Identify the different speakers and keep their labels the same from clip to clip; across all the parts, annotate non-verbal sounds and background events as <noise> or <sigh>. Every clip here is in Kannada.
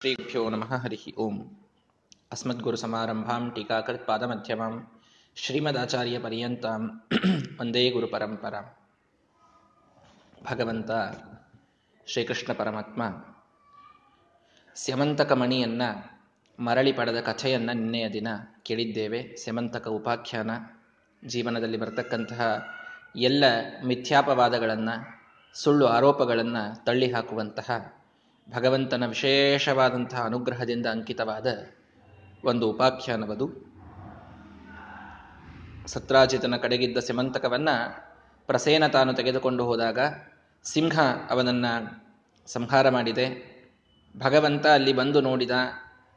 Speaker 1: ಶ್ರೀಭ್ಯೋ ನಮಃ ಹರಿ ಓಂ ಅಸ್ಮದ್ಗುರುಸಮಾರಂಭಾಂ ಟೀಕಾಕೃತ್ಪಾದಮಧ್ಯಮಾಂ ಒಂದೇ ಗುರು ಪರಂಪರ ಭಗವಂತ ಶ್ರೀಕೃಷ್ಣ ಪರಮಾತ್ಮ ಸ್ಯಮಂತಕ ಮಣಿಯನ್ನ ಮರಳಿ ಪಡೆದ ಕಥೆಯನ್ನ ನಿನ್ನೆಯ ದಿನ ಕೇಳಿದ್ದೇವೆ, ಸ್ಯಮಂತಕ ಉಪಾಖ್ಯಾನ, ಜೀವನದಲ್ಲಿ ಬರ್ತಕ್ಕಂತಹ ಎಲ್ಲ ಮಿಥ್ಯಾಪವಾದಗಳನ್ನು, ಸುಳ್ಳು ಆರೋಪಗಳನ್ನು ತಳ್ಳಿ ಹಾಕುವಂತಹ ಭಗವಂತನ ವಿಶೇಷವಾದಂತಹ ಅನುಗ್ರಹದಿಂದ ಅಂಕಿತವಾದ ಒಂದು ಉಪಾಖ್ಯಾನವದು. ಸತ್ರಾಜಿತನ ಕಡೆಗಿದ್ದ ಸಿಮಂತಕವನ್ನು ಪ್ರಸೇನ ತಾನು ತೆಗೆದುಕೊಂಡು ಹೋದಾಗ ಸಿಂಹ ಅವನನ್ನು ಸಂಹಾರ ಮಾಡಿದೆ. ಭಗವಂತ ಅಲ್ಲಿ ಬಂದು ನೋಡಿದ,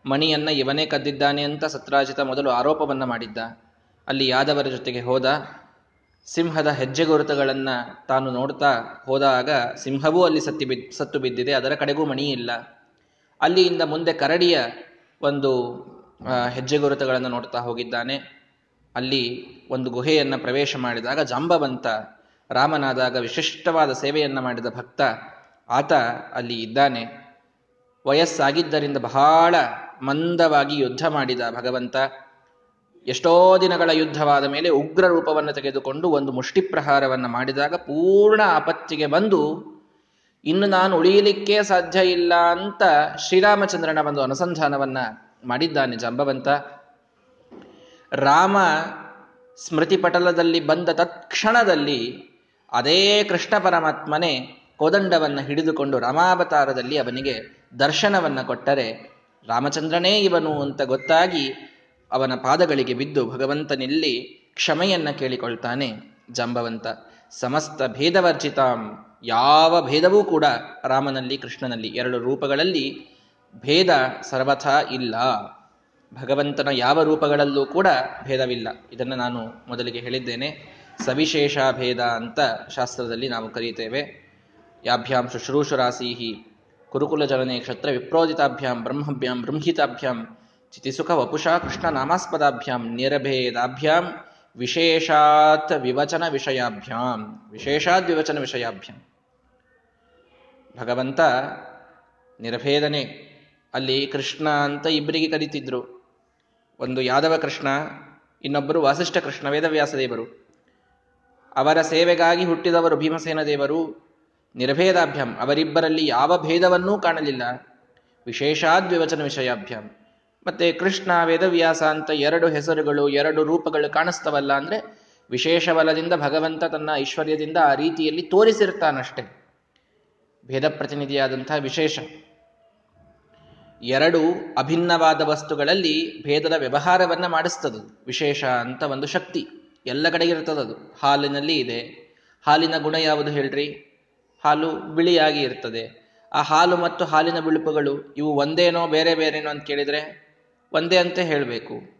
Speaker 1: ಮಣಿಯನ್ನು ಇವನೇ ಕದ್ದಿದ್ದಾನೆ ಅಂತ ಸತ್ರಾಜಿತ ಮೊದಲು ಆರೋಪವನ್ನು ಮಾಡಿದ್ದ. ಅಲ್ಲಿ ಯಾದವರ ಜೊತೆಗೆ ಹೋದ ಸಿಂಹದ ಹೆಜ್ಜೆ ಗುರುತುಗಳನ್ನು ತಾನು ನೋಡ್ತಾ ಹೋದಾಗ ಸಿಂಹವೂ ಅಲ್ಲಿ ಸತ್ತಿ ಬಿದ್, ಸತ್ತು ಬಿದ್ದಿದೆ, ಅದರ ಕಡೆಗೂ ಮಣಿ ಇಲ್ಲ. ಅಲ್ಲಿಯಿಂದ ಮುಂದೆ ಕರಡಿಯ ಒಂದು ಹೆಜ್ಜೆ ಗುರುತುಗಳನ್ನು ನೋಡ್ತಾ ಹೋಗಿದ್ದಾನೆ. ಅಲ್ಲಿ ಒಂದು ಗುಹೆಯನ್ನು ಪ್ರವೇಶ ಮಾಡಿದಾಗ ಜಾಂಬವಂತ ರಾಮನಾದಾಗ ವಿಶಿಷ್ಟವಾದ ಸೇವೆಯನ್ನು ಮಾಡಿದ ಭಕ್ತ ಆತ ಅಲ್ಲಿ ಇದ್ದಾನೆ. ವಯಸ್ಸಾಗಿದ್ದರಿಂದ ಬಹಳ ಮಂದವಾಗಿ ಯುದ್ಧ ಮಾಡಿದ ಭಗವಂತ. ಎಷ್ಟೋ ದಿನಗಳ ಯುದ್ಧವಾದ ಮೇಲೆ ಉಗ್ರ ರೂಪವನ್ನು ತೆಗೆದುಕೊಂಡು ಒಂದು ಮುಷ್ಟಿ ಪ್ರಹಾರವನ್ನು ಮಾಡಿದಾಗ ಪೂರ್ಣ ಆಪತ್ತಿಗೆ ಬಂದು, ಇನ್ನು ನಾನು ಉಳಿಯಲಿಕ್ಕೆ ಸಾಧ್ಯ ಇಲ್ಲ ಅಂತ ಶ್ರೀರಾಮಚಂದ್ರನ ಒಂದು ಅನುಸಂಧಾನವನ್ನ ಮಾಡಿದ್ದಾನೆ ಜಂಬವಂತ. ರಾಮ ಸ್ಮೃತಿ ಪಟಲದಲ್ಲಿ ಬಂದ ತತ್ಕ್ಷಣದಲ್ಲಿ ಅದೇ ಕೃಷ್ಣ ಪರಮಾತ್ಮನೇ ಕೋದಂಡವನ್ನು ಹಿಡಿದುಕೊಂಡು ರಾಮಾವತಾರದಲ್ಲಿ ಅವನಿಗೆ ದರ್ಶನವನ್ನ ಕೊಟ್ಟರೆ, ರಾಮಚಂದ್ರನೇ ಇವನು ಅಂತ ಗೊತ್ತಾಗಿ ಅವನ ಪಾದಗಳಿಗೆ ಬಿದ್ದು ಭಗವಂತನಿಲ್ಲಿ ಕ್ಷಮೆಯನ್ನ ಕೇಳಿಕೊಳ್ತಾನೆ. ಜಾಂಬವಂತ, ಸಮಸ್ತ ಭೇದವರ್ಜಿತಾಂ. ಯಾವ ಭೇದವೂ ಕೂಡ ರಾಮನಲ್ಲಿ, ಕೃಷ್ಣನಲ್ಲಿ ಎರಡು ರೂಪಗಳಲ್ಲಿ ಭೇದ ಸರ್ವಥಾ ಇಲ್ಲ. ಭಗವಂತನ ಯಾವ ರೂಪಗಳಲ್ಲೂ ಕೂಡ ಭೇದವಿಲ್ಲ. ಇದನ್ನು ನಾನು ಮೊದಲಿಗೆ ಹೇಳಿದ್ದೇನೆ. ಸವಿಶೇಷ ಭೇದ ಅಂತ ಶಾಸ್ತ್ರದಲ್ಲಿ ನಾವು ಕರೀತೇವೆ. ಯಾಭ್ಯಾಂ ಶುಶ್ರೂಷುರಾಸೀಹಿ, ಕುರುಕುಲ ಜನನೆ ಕ್ಷತ್ರ ವಿಪ್ರೋಜಿತಾಭ್ಯಾಂ, ಬ್ರಹ್ಮಭ್ಯಾಂ ಬ್ರಹ್ಮಿತಾಭ್ಯಾಂ ಚಿತಿಸುಖ ವಪುಷಾ ಕೃಷ್ಣ ನಾಮಾಸ್ಪದಾಭ್ಯಾಂ ನಿರಭೇದಾಭ್ಯಾಂ ವಿಶೇಷಾತ್ ವಿವಚನ ವಿಷಯಾಭ್ಯಾಂ ವಿಶೇಷಾತ್ ವಿವಚನ ವಿಷಯಾಭ್ಯಾಂ ಭಗವಂತ ನಿರಭೇದನೆ ಅಲ್ಲಿ ಕೃಷ್ಣ ಅಂತ ಇಬ್ಬರಿಗೆ ಕರೀತಿದ್ರು. ಒಂದು ಯಾದವ ಕೃಷ್ಣ, ಇನ್ನೊಬ್ಬರು ವಾಸಿಷ್ಠ ಕೃಷ್ಣ, ವೇದವ್ಯಾಸ ದೇವರು. ಅವರ ಸೇವೆಗಾಗಿ ಹುಟ್ಟಿದವರು ಭೀಮಸೇನ ದೇವರು. ನಿರ್ಭೇದಾಭ್ಯಾಂ ಅವರಿಬ್ಬರಲ್ಲಿ ಯಾವ ಭೇದವನ್ನೂ ಕಾಣಲಿಲ್ಲ. ವಿಶೇಷಾದ್ವಿವಚನ ವಿಷಯಾಭ್ಯಾಂ ಮತ್ತೆ ಕೃಷ್ಣ, ವೇದವ್ಯಾಸ ಅಂತ ಎರಡು ಹೆಸರುಗಳು, ಎರಡು ರೂಪಗಳು ಕಾಣಿಸ್ತವಲ್ಲ ಅಂದ್ರೆ ವಿಶೇಷ ಬಲದಿಂದ ಭಗವಂತ ತನ್ನ ಐಶ್ವರ್ಯದಿಂದ ಆ ರೀತಿಯಲ್ಲಿ ತೋರಿಸಿರ್ತಾನಷ್ಟೆ. ಭೇದ ಪ್ರತಿನಿಧಿಯಾದಂತಹ ವಿಶೇಷ. ಎರಡು ಅಭಿನ್ನವಾದ ವಸ್ತುಗಳಲ್ಲಿ ಭೇದದ ವ್ಯವಹಾರವನ್ನ ಮಾಡಿಸ್ತದು. ವಿಶೇಷ ಅಂತ ಒಂದು ಶಕ್ತಿ ಎಲ್ಲ ಕಡೆ ಇರ್ತದದು ಹಾಲಿನಲ್ಲಿ ಇದೆ. ಹಾಲಿನ ಗುಣ ಯಾವುದು ಹೇಳ್ರಿ? ಹಾಲು ಬಿಳಿಯಾಗಿ ಇರ್ತದೆ. ಆ ಹಾಲು ಮತ್ತು ಹಾಲಿನ ಬಿಳುಪುಗಳು ಇವು ಒಂದೇನೋ ಬೇರೆ ಬೇರೆನೋ ಅಂತ ಕೇಳಿದ್ರೆ ಒಂದೇ ಅಂತ ಹೇಳಬೇಕು.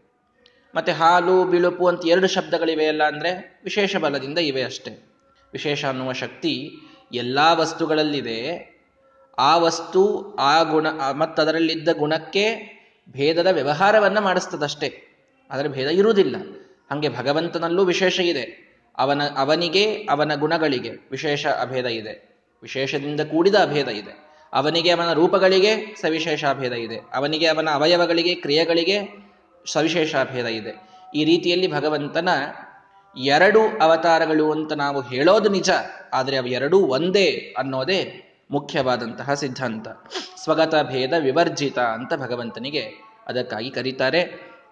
Speaker 1: ಮತ್ತೆ ಹಾಲು, ಬಿಳುಪು ಅಂತ ಎರಡು ಶಬ್ದಗಳಿವೆಯಲ್ಲ ಅಂದರೆ ಅಂದ್ರೆ ವಿಶೇಷ ಬಲದಿಂದ ಇವೆ ಅಷ್ಟೇ. ವಿಶೇಷ ಅನ್ನುವ ಶಕ್ತಿ ಎಲ್ಲ ವಸ್ತುಗಳಲ್ಲಿದೆ. ಆ ವಸ್ತು, ಆ ಗುಣ ಮತ್ತದರಲ್ಲಿದ್ದ ಗುಣಕ್ಕೆ ಭೇದದ ವ್ಯವಹಾರವನ್ನು ಮಾಡಿಸ್ತದಷ್ಟೇ. ಆದರೆ ಭೇದ ಇರುವುದಿಲ್ಲ. ಹಾಗೆ ಭಗವಂತನಲ್ಲೂ ವಿಶೇಷ ಇದೆ. ಅವನ, ಅವನಿಗೆ, ಅವನ ಗುಣಗಳಿಗೆ ವಿಶೇಷ ಅಭೇದ ಇದೆ. ವಿಶೇಷದಿಂದ ಕೂಡಿದ ಅಭೇದ ಇದೆ. ಅವನಿಗೆ ಅವನ ರೂಪಗಳಿಗೆ ಸವಿಶೇಷ ಭೇದ ಇದೆ. ಅವನಿಗೆ ಅವನ ಅವಯವಗಳಿಗೆ, ಕ್ರಿಯೆಗಳಿಗೆ ಸವಿಶೇಷ ಭೇದ ಇದೆ. ಈ ರೀತಿಯಲ್ಲಿ ಭಗವಂತನ ಎರಡು ಅವತಾರಗಳು ಅಂತ ನಾವು ಹೇಳೋದು ನಿಜ, ಆದರೆ ಅವು ಎರಡೂ ಒಂದೇ ಅನ್ನೋದೇ ಮುಖ್ಯವಾದಂತಹ ಸಿದ್ಧಾಂತ. ಸ್ವಗತ ಭೇದ ವಿವರ್ಜಿತ ಅಂತ ಭಗವಂತನಿಗೆ ಅದಕ್ಕಾಗಿ ಕರೀತಾರೆ.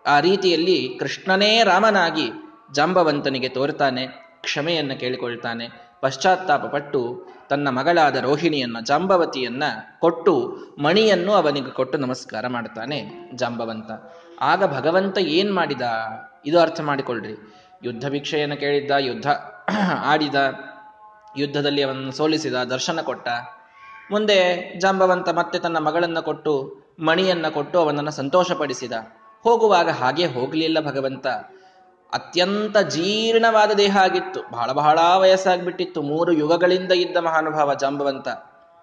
Speaker 1: ಆ ರೀತಿಯಲ್ಲಿ ಕೃಷ್ಣನೇ ರಾಮನಾಗಿ ಜಾಂಬವಂತನಿಗೆ ತೋರ್ತಾನೆ, ಕ್ಷಮೆಯನ್ನು ಕೇಳಿಕೊಳ್ತಾನೆ. ಪಶ್ಚಾತ್ತಾಪ ಪಟ್ಟು ತನ್ನ ಮಗಳಾದ ರೋಹಿಣಿಯನ್ನ, ಜಾಂಬವತಿಯನ್ನ ಕೊಟ್ಟು ಮಣಿಯನ್ನು ಅವನಿಗೆ ಕೊಟ್ಟು ನಮಸ್ಕಾರ ಮಾಡ್ತಾನೆ ಜಾಂಬವಂತ. ಆಗ ಭಗವಂತ ಏನ್ ಮಾಡಿದ? ಇದು ಅರ್ಥ ಮಾಡಿಕೊಳ್ಳ್ರಿ ಯುದ್ಧ ಭಿಕ್ಷೆಯನ್ನು ಕೇಳಿದ್ದ, ಯುದ್ಧ <clears throat> ಆಡಿದ, ಯುದ್ಧದಲ್ಲಿ ಅವನನ್ನು ಸೋಲಿಸಿದ, ದರ್ಶನ ಕೊಟ್ಟ. ಮುಂದೆ ಜಾಂಬವಂತ ಮತ್ತೆ ತನ್ನ ಮಗಳನ್ನ ಕೊಟ್ಟು, ಮಣಿಯನ್ನ ಕೊಟ್ಟು ಅವನನ್ನು ಸಂತೋಷಪಡಿಸಿದ. ಹೋಗುವಾಗ ಹಾಗೆ ಹೋಗಲಿಲ್ಲ ಭಗವಂತ. ಅತ್ಯಂತ ಜೀರ್ಣವಾದ ದೇಹ ಆಗಿತ್ತು. ಬಹಳ ಬಹಳ ವಯಸ್ಸಾಗ್ಬಿಟ್ಟಿತ್ತು. ಮೂರು ಯುಗಗಳಿಂದ ಇದ್ದ ಮಹಾನುಭಾವ ಜಾಂಬವಂತ.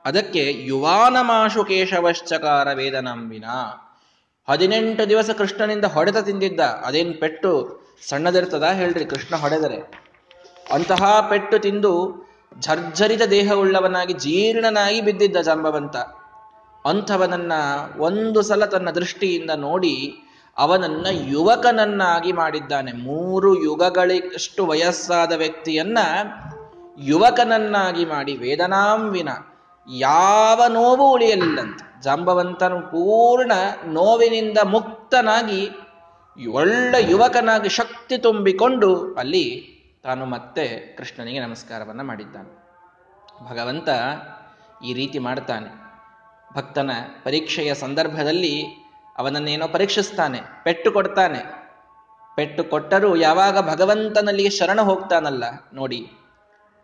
Speaker 1: ಅದಕ್ಕೆ ಯುವಾನಮಾಶು ಕೇಶವಶ್ಚಕಾರ ವೇದನಾಂಬಿನ ಹದಿನೆಂಟು ದಿವಸ ಕೃಷ್ಣನಿಂದ ಹೊಡೆತ ತಿಂದಿದ್ದ. ಅದೇನ್ ಪೆಟ್ಟು? ಸಣ್ಣದಿರ್ತದ ಹೇಳ್ರಿ, ಕೃಷ್ಣ ಹೊಡೆದರೆ. ಅಂತಹ ಪೆಟ್ಟು ತಿಂದು ಝರ್ಝರಿತ ದೇಹವುಳ್ಳವನಾಗಿ ಜೀರ್ಣನಾಗಿ ಬಿದ್ದಿದ್ದ ಜಾಂಬವಂತ. ಅಂಥವನನ್ನ ಒಂದು ಸಲ ತನ್ನ ದೃಷ್ಟಿಯಿಂದ ನೋಡಿ ಅವನನ್ನ ಯುವಕನನ್ನಾಗಿ ಮಾಡಿದ್ದಾನೆ. ಮೂರು ಯುಗಗಳಿಗಷ್ಟು ವಯಸ್ಸಾದ ವ್ಯಕ್ತಿಯನ್ನ ಯುವಕನನ್ನಾಗಿ ಮಾಡಿ, ವೇದನಾಂವಿನ ಯಾವ ನೋವು ಉಳಿಯಲಿಲ್ಲಂತೆ. ಜಾಂಬವಂತನು ಪೂರ್ಣ ನೋವಿನಿಂದ ಮುಕ್ತನಾಗಿ ಒಳ್ಳೆ ಯುವಕನಾಗಿ ಶಕ್ತಿ ತುಂಬಿಕೊಂಡು ಅಲ್ಲಿ ತಾನು ಮತ್ತೆ ಕೃಷ್ಣನಿಗೆ ನಮಸ್ಕಾರವನ್ನ ಮಾಡಿದ್ದಾನೆ. ಭಗವಂತ ಈ ರೀತಿ ಮಾಡ್ತಾನೆ. ಭಕ್ತನ ಪರೀಕ್ಷೆಯ ಸಂದರ್ಭದಲ್ಲಿ ಅವನನ್ನೇನೋ ಪರೀಕ್ಷಿಸ್ತಾನೆ, ಪೆಟ್ಟು ಕೊಡ್ತಾನೆ. ಪೆಟ್ಟು ಕೊಟ್ಟರೂ ಯಾವಾಗ ಭಗವಂತನಲ್ಲಿ ಶರಣ ಹೋಗ್ತಾನಲ್ಲ ನೋಡಿ.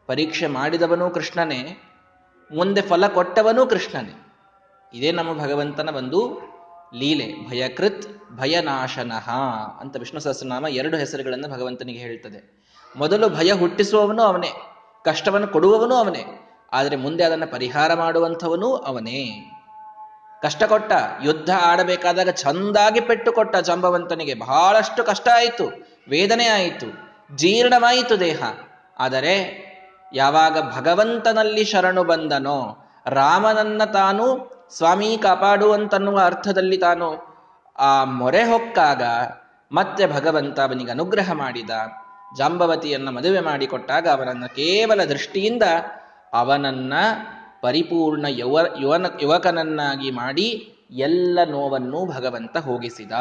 Speaker 1: ಪರೀಕ್ಷೆ ಮಾಡಿದವನೂ ಕೃಷ್ಣನೇ, ಮುಂದೆ ಫಲ ಕೊಟ್ಟವನೂ ಕೃಷ್ಣನೇ. ಇದೇ ನಮ್ಮ ಭಗವಂತನ ಒಂದು ಲೀಲೆ, ಭಯಕೃತ್ ಭಯನಾಶನಃ ಅಂತ ವಿಷ್ಣು ಸಹಸ್ರನಾಮ ಎರಡು ಹೆಸರುಗಳನ್ನು ಭಗವಂತನಿಗೆ ಹೇಳ್ತದೆ. ಮೊದಲು ಭಯ ಹುಟ್ಟಿಸುವವನು ಅವನೇ, ಕಷ್ಟವನ್ನು ಕೊಡುವವನು ಅವನೇ, ಆದರೆ ಮುಂದೆ ಅದನ್ನು ಪರಿಹಾರ ಮಾಡುವಂಥವನೂ ಅವನೇ. ಕಷ್ಟ ಕೊಟ್ಟ, ಯುದ್ಧ ಆಡಬೇಕಾದಾಗ ಚಂದಾಗಿ ಪೆಟ್ಟು ಕೊಟ್ಟ ಜಂಬವಂತನಿಗೆ ಬಹಳಷ್ಟು ಕಷ್ಟ ಆಯಿತು, ವೇದನೆ ಆಯಿತು, ಜೀರ್ಣವಾಯಿತು ದೇಹ. ಆದರೆ ಯಾವಾಗ ಭಗವಂತನಲ್ಲಿ ಶರಣು ಬಂದನೋ, ರಾಮನನ್ನ ತಾನು ಸ್ವಾಮಿ ಕಾಪಾಡುವಂತನ್ನುವ ಅರ್ಥದಲ್ಲಿ ತಾನು ಆ ಮೊರೆ ಹೊಕ್ಕಾಗ, ಮತ್ತೆ ಭಗವಂತ ಅವನಿಗೆ ಅನುಗ್ರಹ ಮಾಡಿದ, ಜಾಂಬವತಿಯನ್ನ ಮದುವೆ ಮಾಡಿಕೊಟ್ಟಾಗ ಅವನನ್ನ ಕೇವಲ ದೃಷ್ಟಿಯಿಂದ ಅವನನ್ನ ಪರಿಪೂರ್ಣ ಯುವ, ಯುವನ, ಯುವಕನನ್ನಾಗಿ ಮಾಡಿ ಎಲ್ಲ ನೋವನ್ನು ಭಗವಂತ ಹೋಗಿಸಿದ.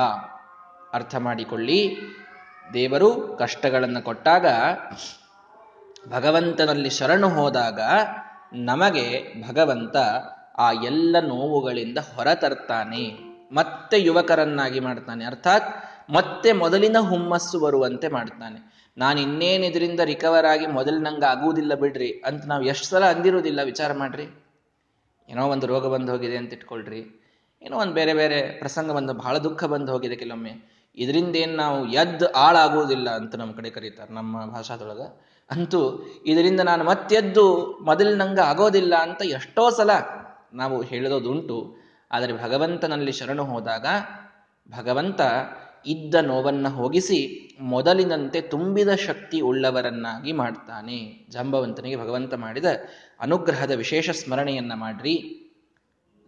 Speaker 1: ಅರ್ಥ ಮಾಡಿಕೊಳ್ಳಿ. ದೇವರು ಕಷ್ಟಗಳನ್ನು ಕೊಟ್ಟಾಗ ಭಗವಂತನಲ್ಲಿ ಶರಣು ಹೋದಾಗ ನಮಗೆ ಭಗವಂತ ಆ ಎಲ್ಲ ನೋವುಗಳಿಂದ ಹೊರತರ್ತಾನೆ ಮತ್ತೆ ಯುವಕರನ್ನಾಗಿ ಮಾಡ್ತಾನೆ. ಅರ್ಥಾತ್ ಮತ್ತೆ ಮೊದಲಿನ ಹುಮ್ಮಸ್ಸು ಬರುವಂತೆ ಮಾಡ್ತಾನೆ. ನಾನು ಇನ್ನೇನು ಇದರಿಂದ ರಿಕವರ್ ಆಗಿ ಮೊದಲು ನಂಗೆ ಆಗುವುದಿಲ್ಲ ಬಿಡ್ರಿ ಅಂತ ನಾವು ಎಷ್ಟು ಸಲ ಅಂದಿರೋದಿಲ್ಲ, ವಿಚಾರ ಮಾಡ್ರಿ. ಏನೋ ಒಂದು ರೋಗ ಬಂದು ಹೋಗಿದೆ ಅಂತ ಇಟ್ಕೊಳ್ರಿ. ಏನೋ ಒಂದು ಬೇರೆ ಬೇರೆ ಪ್ರಸಂಗ ಬಂದು ಬಹಳ ದುಃಖ ಬಂದು ಹೋಗಿದೆ ಕೆಲವೊಮ್ಮೆ. ಇದರಿಂದ ಏನು ನಾವು ಎದ್ದು ಆಳಾಗುವುದಿಲ್ಲ ಅಂತ ನಮ್ಮ ಕಡೆ ಕರೀತಾರೆ ನಮ್ಮ ಭಾಷಾದೊಳಗೆ. ಅಂತೂ ಇದರಿಂದ ನಾನು ಮತ್ತೆದ್ದು ಮೊದಲು ನಂಗೆ ಆಗೋದಿಲ್ಲ ಅಂತ ಎಷ್ಟೋ ಸಲ ನಾವು ಹೇಳೋದುಂಟು ಆದರೆ ಭಗವಂತನಲ್ಲಿ ಶರಣು ಹೋದಾಗ ಭಗವಂತ ಇದ್ದ ನೋವನ್ನು ಹೋಗಿಸಿ ಮೊದಲಿನಂತೆ ತುಂಬಿದ ಶಕ್ತಿ ಉಳ್ಳವರನ್ನಾಗಿ ಮಾಡ್ತಾನೆ. ಜಾಂಬವಂತನಿಗೆ ಭಗವಂತ ಮಾಡಿದ ಅನುಗ್ರಹದ ವಿಶೇಷ ಸ್ಮರಣೆಯನ್ನ ಮಾಡ್ರಿ.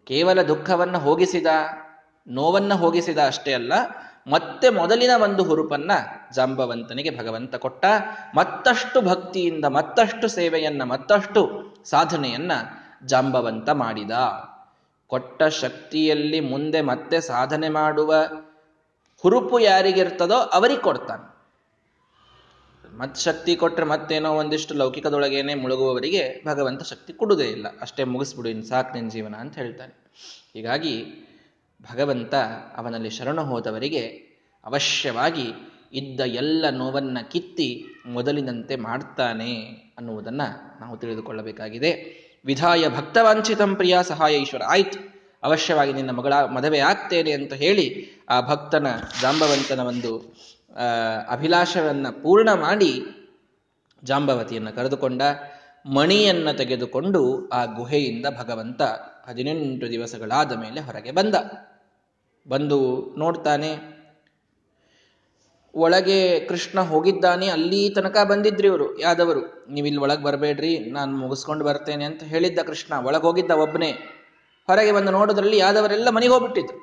Speaker 1: ಕೇವಲ ದುಃಖವನ್ನು ಹೋಗಿಸಿದ, ನೋವನ್ನು ಹೋಗಿಸಿದ ಅಷ್ಟೇ ಅಲ್ಲ, ಮತ್ತೆ ಮೊದಲಿನ ಒಂದು ಹುರುಪನ್ನ ಜಾಂಬವಂತನಿಗೆ ಭಗವಂತ ಕೊಟ್ಟ. ಮತ್ತಷ್ಟು ಭಕ್ತಿಯಿಂದ, ಮತ್ತಷ್ಟು ಸೇವೆಯನ್ನ, ಮತ್ತಷ್ಟು ಸಾಧನೆಯನ್ನ ಜಾಂಬವಂತ ಮಾಡಿದ. ಕೊಟ್ಟ ಶಕ್ತಿಯಲ್ಲಿ ಮುಂದೆ ಮತ್ತೆ ಸಾಧನೆ ಮಾಡುವ ಹುರುಪು ಯಾರಿಗಿರ್ತದೋ ಅವರಿಗೆ ಕೊಡ್ತಾನೆ. ಮತ್ ಶಕ್ತಿ ಕೊಟ್ಟರೆ ಮತ್ತೇನೋ ಒಂದಿಷ್ಟು ಲೌಕಿಕದೊಳಗೇನೆ ಮುಳುಗುವವರಿಗೆ ಭಗವಂತ ಶಕ್ತಿ ಕೊಡುವುದೇ ಇಲ್ಲ. ಅಷ್ಟೇ ಮುಗಿಸ್ಬಿಡು, ಇನ್ನು ಸಾಕು ನಿನ್ನ ಜೀವನ ಅಂತ ಹೇಳ್ತಾನೆ. ಹೀಗಾಗಿ ಭಗವಂತ ಅವನಲ್ಲಿ ಶರಣ ಹೋದವರಿಗೆ ಅವಶ್ಯವಾಗಿ ಇದ್ದ ಎಲ್ಲ ನೋವನ್ನ ಕಿತ್ತಿ ಮೊದಲಿನಂತೆ ಮಾಡ್ತಾನೆ ಅನ್ನುವುದನ್ನ ನಾವು ತಿಳಿದುಕೊಳ್ಳಬೇಕಾಗಿದೆ. ವಿಧಾಯ ಭಕ್ತವಾಂಚಿತಂ ಪ್ರಿಯ ಸಹಾಯ ಈಶ್ವರ. ಆಯ್ತು. ಅವಶ್ಯವಾಗಿ ನಿನ್ನ ಮಗಳ ಮದುವೆ ಆಗ್ತೇನೆ ಅಂತ ಹೇಳಿ ಆ ಭಕ್ತನ ಜಾಂಬವಂತನ ಒಂದು ಅಭಿಲಾಷವನ್ನು ಪೂರ್ಣ ಮಾಡಿ ಜಾಂಬವತಿಯನ್ನು ಕರೆದುಕೊಂಡ ಮಣಿಯನ್ನು ತೆಗೆದುಕೊಂಡು ಆ ಗುಹೆಯಿಂದ ಭಗವಂತ ಹದಿನೆಂಟು ದಿವಸಗಳಾದ ಮೇಲೆ ಹೊರಗೆ ಬಂದ. ಬಂದು ನೋಡ್ತಾನೆ, ಒಳಗೆ ಕೃಷ್ಣ ಹೋಗಿದ್ದಾನೆ, ಅಲ್ಲಿ ತನಕ ಬಂದಿದ್ರಿ ಇವರು, ಯಾದವರು. ನೀವು ಇಲ್ಲಿ ಒಳಗೆ ಬರಬೇಡ್ರಿ, ನಾನು ಮುಗಿಸ್ಕೊಂಡು ಬರ್ತೇನೆ ಅಂತ ಹೇಳಿದ್ದ ಕೃಷ್ಣ, ಒಳಗೆ ಹೋಗಿದ್ದ ಒಬ್ಬನೇ ಹೊರಗೆ ಬಂದು ನೋಡೋದ್ರಲ್ಲಿ ಯಾದವರೆಲ್ಲ ಮನೆಗೆ ಹೋಗ್ಬಿಟ್ಟಿದ್ರು.